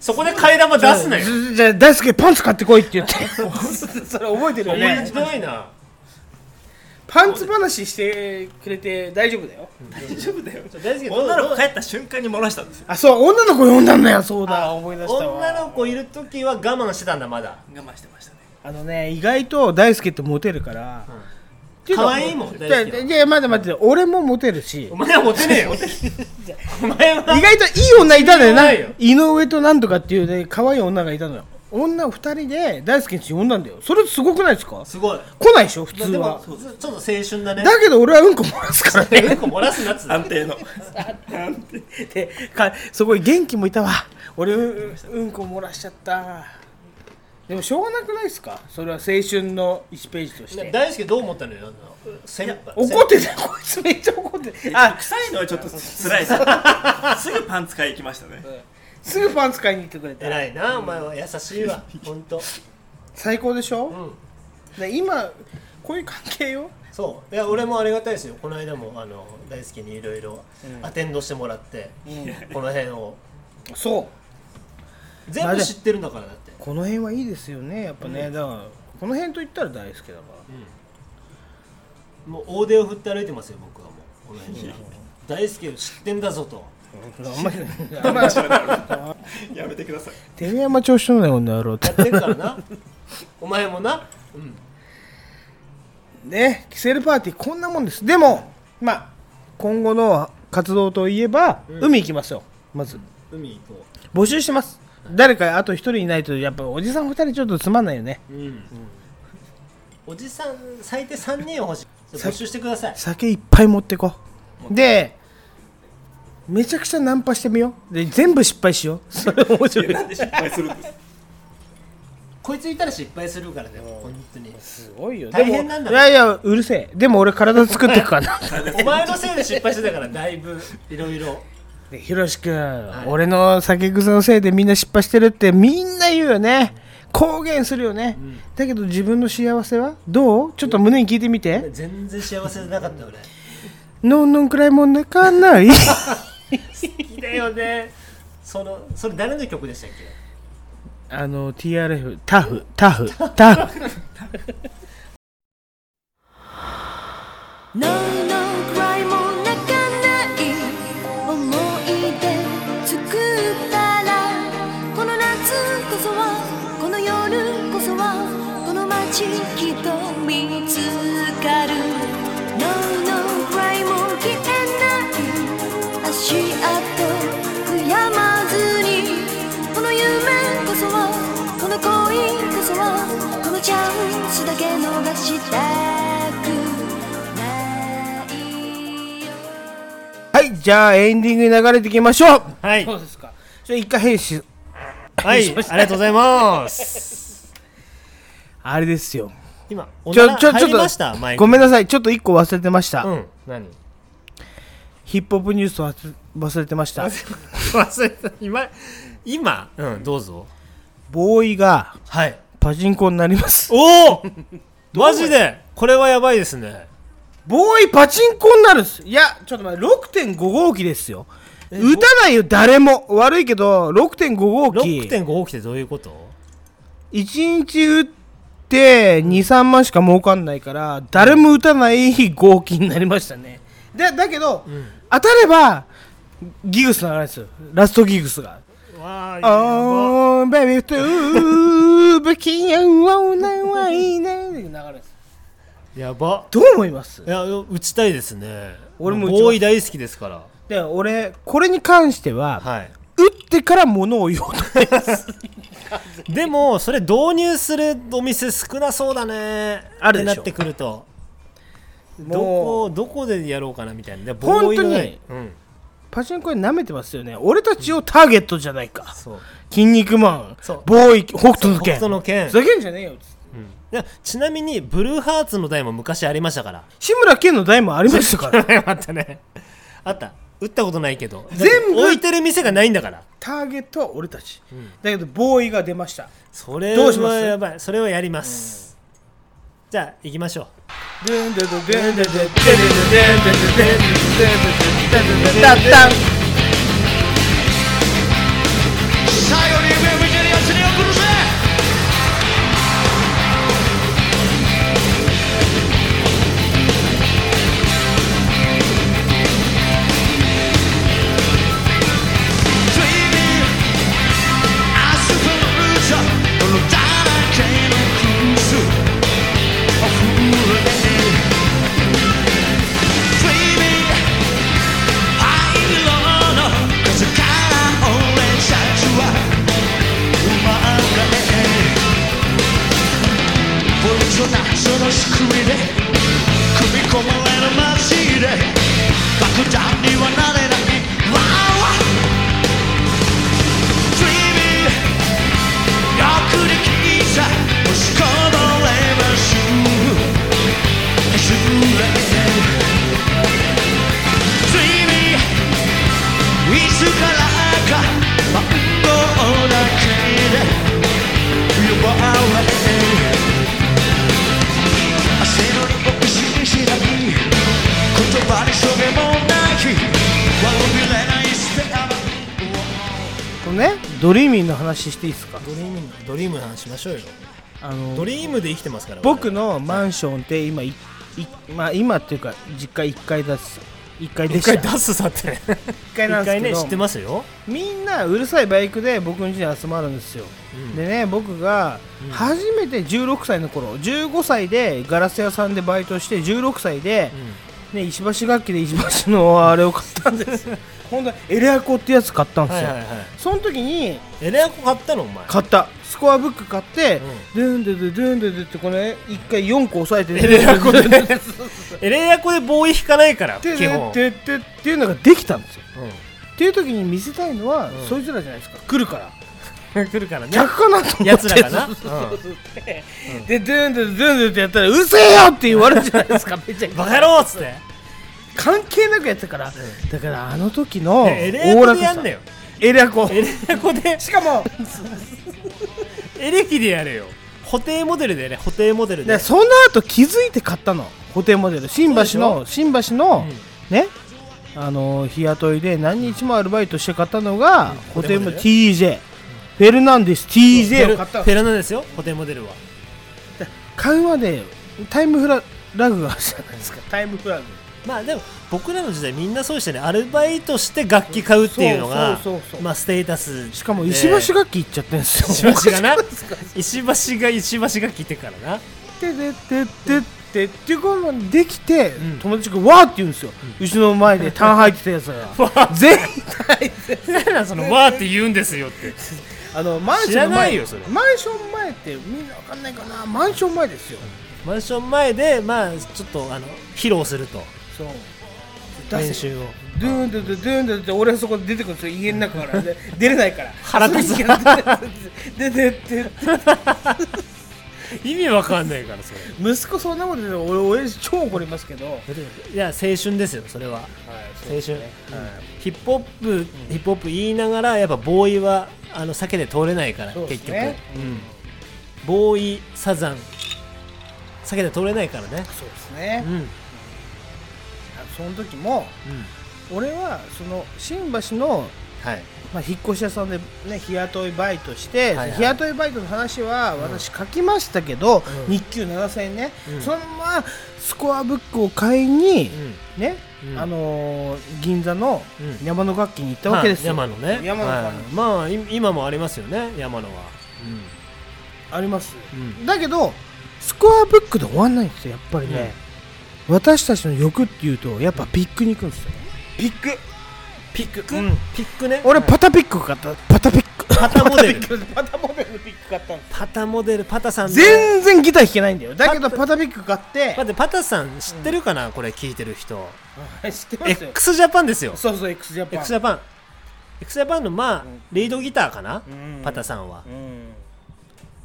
S3: そこで替え玉出すなよ。
S1: じじゃあ大輔パンツ買ってこいって言って。それ覚えてるよね。
S3: 面白いな
S1: パンツ話してくれて大丈夫だよ。
S8: 大丈夫だよ。女の子帰った瞬間に漏らしたんですよ。
S1: あそう女の子呼んだんだよ。そうだ思い出したわ。
S3: 女の子いる時は我慢してたんだまだ
S8: 我慢してましたね。
S1: あのね意外と大輔ってモテるから、
S3: 可愛いもん大
S1: じゃあ
S3: 輔は
S1: じゃあ待って待って俺もモテるし。
S3: お前はモテねえよお前。は
S1: 意外といい女いたんだよな。
S3: ないよ
S1: 井上となんとかっていうね可愛い女がいたのよ女二人で大輔に呼んだんだよ。それすごくないですか？
S3: すごい。
S1: 来ないでしょ？普通は。
S3: ちょっと青春だね。
S1: だけど俺はうんこ漏らすからね。
S3: うんこ漏らすなっつう
S8: 安定の。
S1: でかそこに元気もいたわ。俺ううんこ漏らしちゃった。でもしょうがなくないですか？それは青春の1ページとして。
S3: 大輔どう思ったのよ？先輩。
S1: 怒ってたよ。こいつめっちゃ怒ってあ
S8: 臭いのはちょっと辛いです。すぐパンツ買い行きましたね
S1: すぐパンツ買いに行ってくれた。
S3: 偉いなお前は。優しいわ。本当
S1: 最高でしょ、
S3: うん。
S1: で今こういう関係よ。
S3: そう。いや俺もありがたいですよ。この間もあの大輔にいろいろアテンドしてもらって、この辺を。
S1: そう。
S3: 全部知ってるんだからだって。
S1: この辺はいいですよね。やっぱね、だからこの辺と言ったら大好きだか
S3: もう大手を振って歩いてますよ僕はもう。この辺。に大輔を知ってんだぞと。
S1: ら、あん。まりあんまり
S8: やめてください。
S1: てめえは調子乗んなよこんな野郎って
S3: やってるからな。お前もな、うん、
S1: ねキセルパーティーこんなもんです。でもまあ今後の活動といえば、海行きますよまず。
S3: 海行こ
S1: 募集してます。誰かあと一人いないとやっぱおじさん二人ちょっとつまんないよね。
S3: う、うん。おじさん最低3人は欲しい。募集してください。
S1: 酒いっぱい持ってこでめちゃくちゃナンパしてみよう。で全部失敗しよう。それ面白い。
S8: なんで失敗するんです
S3: こいついたら失敗するからね本当に。
S1: すごいよ。
S3: 大変なんだ
S1: でもいやいやうるせえ。でも俺体作ってくから。な
S3: お前のせいで失敗してたからだいぶいろいろ。
S1: でひろしくん、俺の酒癖のせいでみんな失敗してるってみんな言うよね。公言するよね、だけど自分の幸せはどう？ちょっと胸に聞いてみて、
S3: 全然幸せじゃなかった俺。
S1: のんのんくらいもん泣かない
S3: 好きだよね。そのそれ誰の曲でしたっけ？
S1: あの TRF タフタフタフ。
S2: No, 逃したくないよ。
S1: はいじゃあエンディングに流れていきましょう。
S3: はい。
S1: そうですか。じゃあ一回編集
S3: はいありがとうございます。
S1: あれですよ。
S3: 今お
S1: ちょ
S3: なら
S1: ちょちょっ
S3: 入りました？マイク。
S1: とごめんなさい。ちょっと一個忘れてました、
S3: うん。何？
S1: ヒップホップニュースを忘忘れてました。
S3: 忘れた。今今？うんどうぞ。
S1: ボーイが
S3: はい。
S1: パチンコになります。
S3: おおマジで？これはやばいですね。
S1: ボーイパチンコになるんです。いやちょっと待って6.5号機ですよ。打たないよ誰も。悪いけど6.5号機。
S3: 6.5号機ってどういうこと
S1: ？1日打って23万しか儲かんないから誰も打たない合金になりましたね。でだけど、当たればギグス流れですよ。ラストギグスが
S3: わ「
S1: おーベビートゥーブキヤンワウナワイネ」って流れるんです
S3: やば。
S1: どう思います？
S3: いや打ちたいですね。
S1: 俺も打ちます。
S3: ボーイ大好きですから。
S1: で俺これに関しては、
S3: はい。
S1: 打ってから物を言おうと思います。
S3: でもそれ導入するお店少なそうだね。
S1: あるでしょ。
S3: ってなってくると。ど
S1: も
S3: こどこでやろうかなみたいな。で
S1: 本当に
S3: うん
S1: パチンコに舐めてますよね。俺たちをターゲットじゃないか。
S3: そう。
S1: 筋肉マン。
S3: そう。
S1: ボーイ北斗の
S3: 北
S1: 拳
S3: 斗の拳。
S1: ふざけんじゃねえよ。
S3: いやちなみにブルーハーツの台も昔ありましたから。
S1: 志村けんの台もありましたから。
S3: あったね。あった。打ったことないけど。
S1: 全部
S3: 置いてる店がないんだから。
S1: ターゲットは俺たち、だけどボーイが出ました。
S3: それ
S1: どうします？
S3: はやばい。それはやりますじゃあ行きましょう。
S1: ドゥンドゥドゥドゥンドゥドゥドゥンドゥドゥドゥンドゥドゥドゥンドゥドゥドゥンドゥドゥドゥンドリーミーの話していいですか？
S3: ドリームドリームの話しましょうよ。
S1: あの
S3: ドリームで生きてますから
S1: 僕のマンションって今いいまあ今っていうか実家1階だす。1階で
S3: 一
S1: した。
S3: 回出すさって。
S1: 1階なんですけど。
S3: 一回ね知ってますよ。
S1: みんなうるさいバイクで僕の家に集まるんですよ、でね僕が初めて16歳の頃15歳でガラス屋さんでバイトして16歳で、ね、石橋楽器で石橋のあれを買ったんですよ。本当にエレアコってやつ買ったんですよ、
S3: はいはいはい。
S1: その時に
S3: エレアコ買ったのお前。
S1: 買った。スコアブック買って、ドゥンドゥドゥドゥンドゥドゥってこれ1回4個押さえて
S3: エレアコで エレアコでボーイ引かないから
S1: で
S3: 基本。
S1: でででっていうのができたんですよ。
S3: う
S1: っていう時に見せたいのは、そいつらじゃないですか。来るから。
S3: ん来るからね。
S1: 逆かなと思って。
S3: やつらかな。
S1: そうそうそう。そうでドゥンドゥンドゥンドゥンってやったらうるせえよって言われるじゃないですか？めちゃくちゃ
S3: バカ野郎っつって。
S1: 関係なくやってたから、だからあの時の
S3: エレアコでやんなよ。
S1: エレアコ。
S3: エレアコで。
S1: しかも
S3: エレキでやれよ。固定モデルでね固定モデルで。
S1: でその後気づいて買ったの。固定モデル。新橋の新橋の、ね？あの日雇いで何日もアルバイトして買ったのが、固定モデル。TJ フェルナンデス TJ を買った。
S3: フェラナですよ固定モデルは。
S1: 買うまでタイムフララグがあるじゃないですか。タイムフラグ。
S3: まあでも僕らの時代みんなそうでしたね。アルバイトして楽器買うっていうのがステータス
S1: しかも石橋楽器行っちゃってんですよ。
S3: 石橋がな。石橋が石橋が来てからな。
S1: てでてててっていうことができて、友達がわーって言うんですよ、うちの前でタン入ってたやつが全員
S3: なんだそのわーって言うんですよって
S1: あのマンション知ら
S3: ないよそれ。
S1: マンション前ってみんなわかんないかな。マンション前ですよ、
S3: マンション前でまあちょっとあの披露すると。
S1: そう。
S3: 練習を。
S1: ドゥーンドゥドゥドゥーンドゥって俺はそこで出てくるんですよ家の中から。で出れないから。
S3: 腹立つ。
S1: 出てって
S3: 意味わかんないからそれ。
S1: 息子そんなこと言う俺親父超怒りますけど。
S3: いや青春ですよそれは、はい、青春、はい、ヒップホップ、ヒップホップ言いながらやっぱボーイはあの避けて通れないから、
S1: ね、
S3: 結局、うん、ボーイサザン。避けて通れないからね。
S1: そうですね、
S3: うん、
S1: その時も、うん、俺はその新橋の、
S3: はい、
S1: まあ、引っ越し屋さんで、ね、日雇いバイトして、
S3: はいはい、
S1: 日雇いバイトの話は私書きましたけど、
S3: うん、
S1: 日給7000円ね、
S3: うん、
S1: そのままスコアブックを買いに、
S3: うん、ね、
S1: あのー、銀座の山の楽器に行ったわけですよ、
S3: はい、山のね。
S1: 山の、
S3: はい、まあ今もありますよね山のは、
S1: あります、だけどスコアブックで終わんないんですよやっぱりね、私たちの欲っていうとやっぱピックに行くんですよ、ビ、ピック。
S3: ピック、
S1: うん、
S3: ピックね。
S1: 俺パタピック買った。パタピック。
S3: パタモデル。
S1: パタモデルピック買ったんです
S3: パタモデル。パタさん
S1: 全然ギター弾けないんだよ。だけどパタピック買って。
S3: 待ってパタさん知ってるかな、うん、これ聞いてる人。
S1: 知ってますよ。
S3: X ジャパンですよ。
S1: そうそう x ジャパン
S3: x ジャパン x ジャパンのまあ、うん、リードギターかな、パタさんは、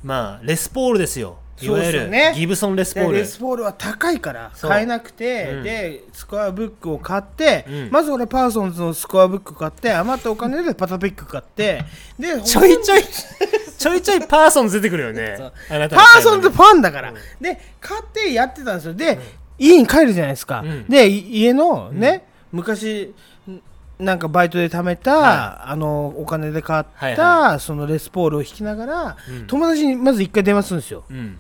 S3: まあレスポールですよ。いわゆる、
S1: ね、
S3: ギブソン・レスポール。
S1: レスポールは高いから買えなくて、
S3: うん、
S1: でスコアブックを買って、
S3: うん、
S1: まず俺パーソンズのスコアブック買って余ったお金でパタピック買ってで
S3: ちょいちょいちょいちょいパーソンズ出てくるよね。
S1: パーソンズファンだから、うん、で買ってやってたんですよ。で、家に帰るじゃないですか、で家のね、昔なんかバイトで貯めた、
S3: はい、
S1: あのお金で買った、
S3: はいはい、
S1: そのレスポールを引きながら、
S3: うん、
S1: 友達にまず一回電話するんですよ、
S3: うん、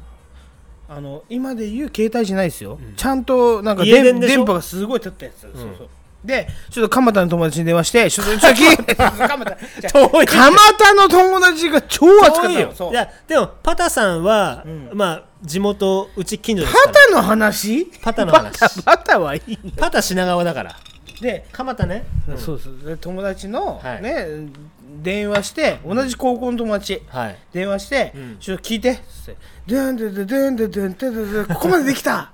S1: あの今で言う携帯じゃないですよ、うん、ちゃんとなんか
S3: 電
S1: 波がすごい立ったやつ、うん、そうそう。で、ちょっと蒲田の友達に電話して、所属先、蒲田、蒲田の友達が超熱かった
S3: よ。いや、でも、パタさんは、う
S1: ん、
S3: まあ、地元、うち近所ですから。
S1: パタの話？
S3: パタの話。
S1: パタ、パタはいい。
S3: パタ品川だから。
S1: で、
S3: 蒲田ね、うん、
S1: そうそう。友達の、ね、
S3: はい、
S1: 電話して同じ高校の友達、
S3: はい。
S1: 電話して、
S3: うん。
S1: ちょっと聞いて」っつって「でんでんでんでんでんでんでんでんでんここまでできた!」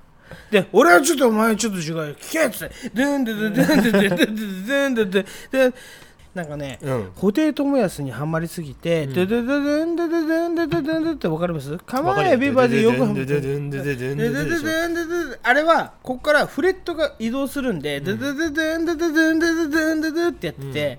S1: で俺はちょっとお前ちょっと違うよ聞けっつって「でんでんでんでんでんでんでんでんでんでんでんなんかね、
S3: うん
S1: 布袋寅泰にはまりすぎて「ででんでんでんでんでんでんで」ってわかりますかまかるえよビバでよくはまって
S3: で
S1: でででででででであれはここからフレットが移動するんで「ででんで
S3: んで
S1: んで
S3: ん
S1: でんでんでで」
S3: って
S1: やって
S3: て、ん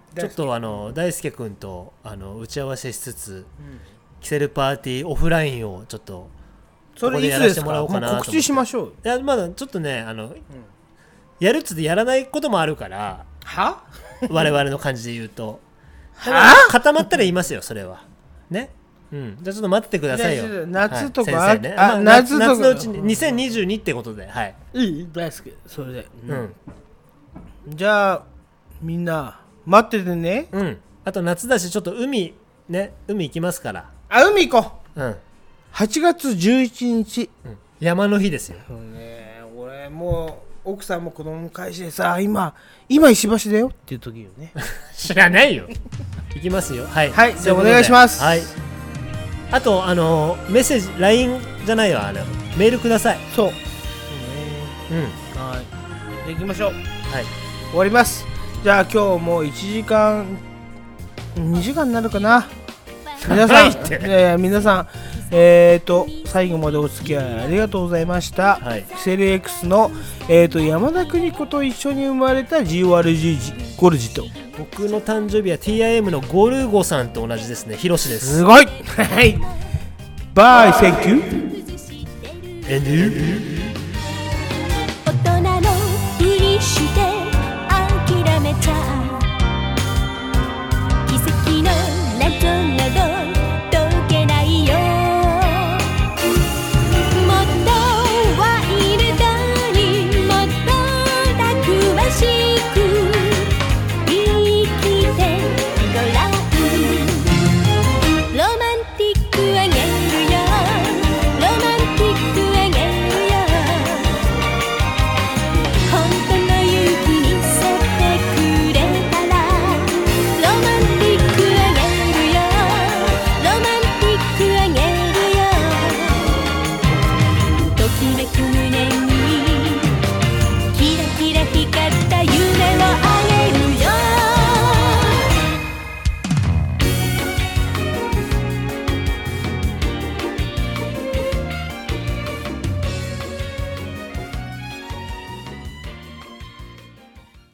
S3: ちょっとあの大輔君とあの打ち合わせしつつ、キセルパーティーオフラインをちょっと
S1: それいつですか？告知しましょう。
S3: いやまだちょっとねあの、やるっつってやらないこともあるから
S1: は？
S3: 我々の感じで言うと。
S1: は？
S3: 固まったら言いますよそれは。ね？うん、じゃあちょっと待っててくださいよ。
S1: 夏とか
S3: ね。
S1: あ
S3: まあ
S1: 夏
S3: 夏のうちに2022ってことではい、
S1: いい大好き。それで。
S3: うん。
S1: じゃあ、みんな、待っててね。
S3: うん、あと夏だしちょっと海ね海行きますから、
S1: あ、海行こう。
S3: うん、
S1: 8月11日。
S3: 山の日ですよ。
S1: そうね、俺もう奥さんも子供も返してさ今今石橋だよ。っていう時よね。
S3: 知らないよ。行きますよ。はい。
S1: はいじゃあお願いします。
S3: はい。あとあのメッセージ LINE じゃないわあのメールください。
S1: そう。
S3: うん。
S1: はい。で行きましょう。
S3: はい。
S1: 終わりますじゃあ今日も1時間2時間になるかな？皆さん
S3: 長いって。
S1: いやいや皆さんえーと最後までお付き合いありがとうございました、
S3: はい。
S1: キセル X の、えー、と山田邦子と一緒に生まれた GORG ゴルジと。
S3: 僕の誕生日は TIM のゴルゴさんと同じですね。ヒロシです。
S1: すごい。はい。バイセンキュー?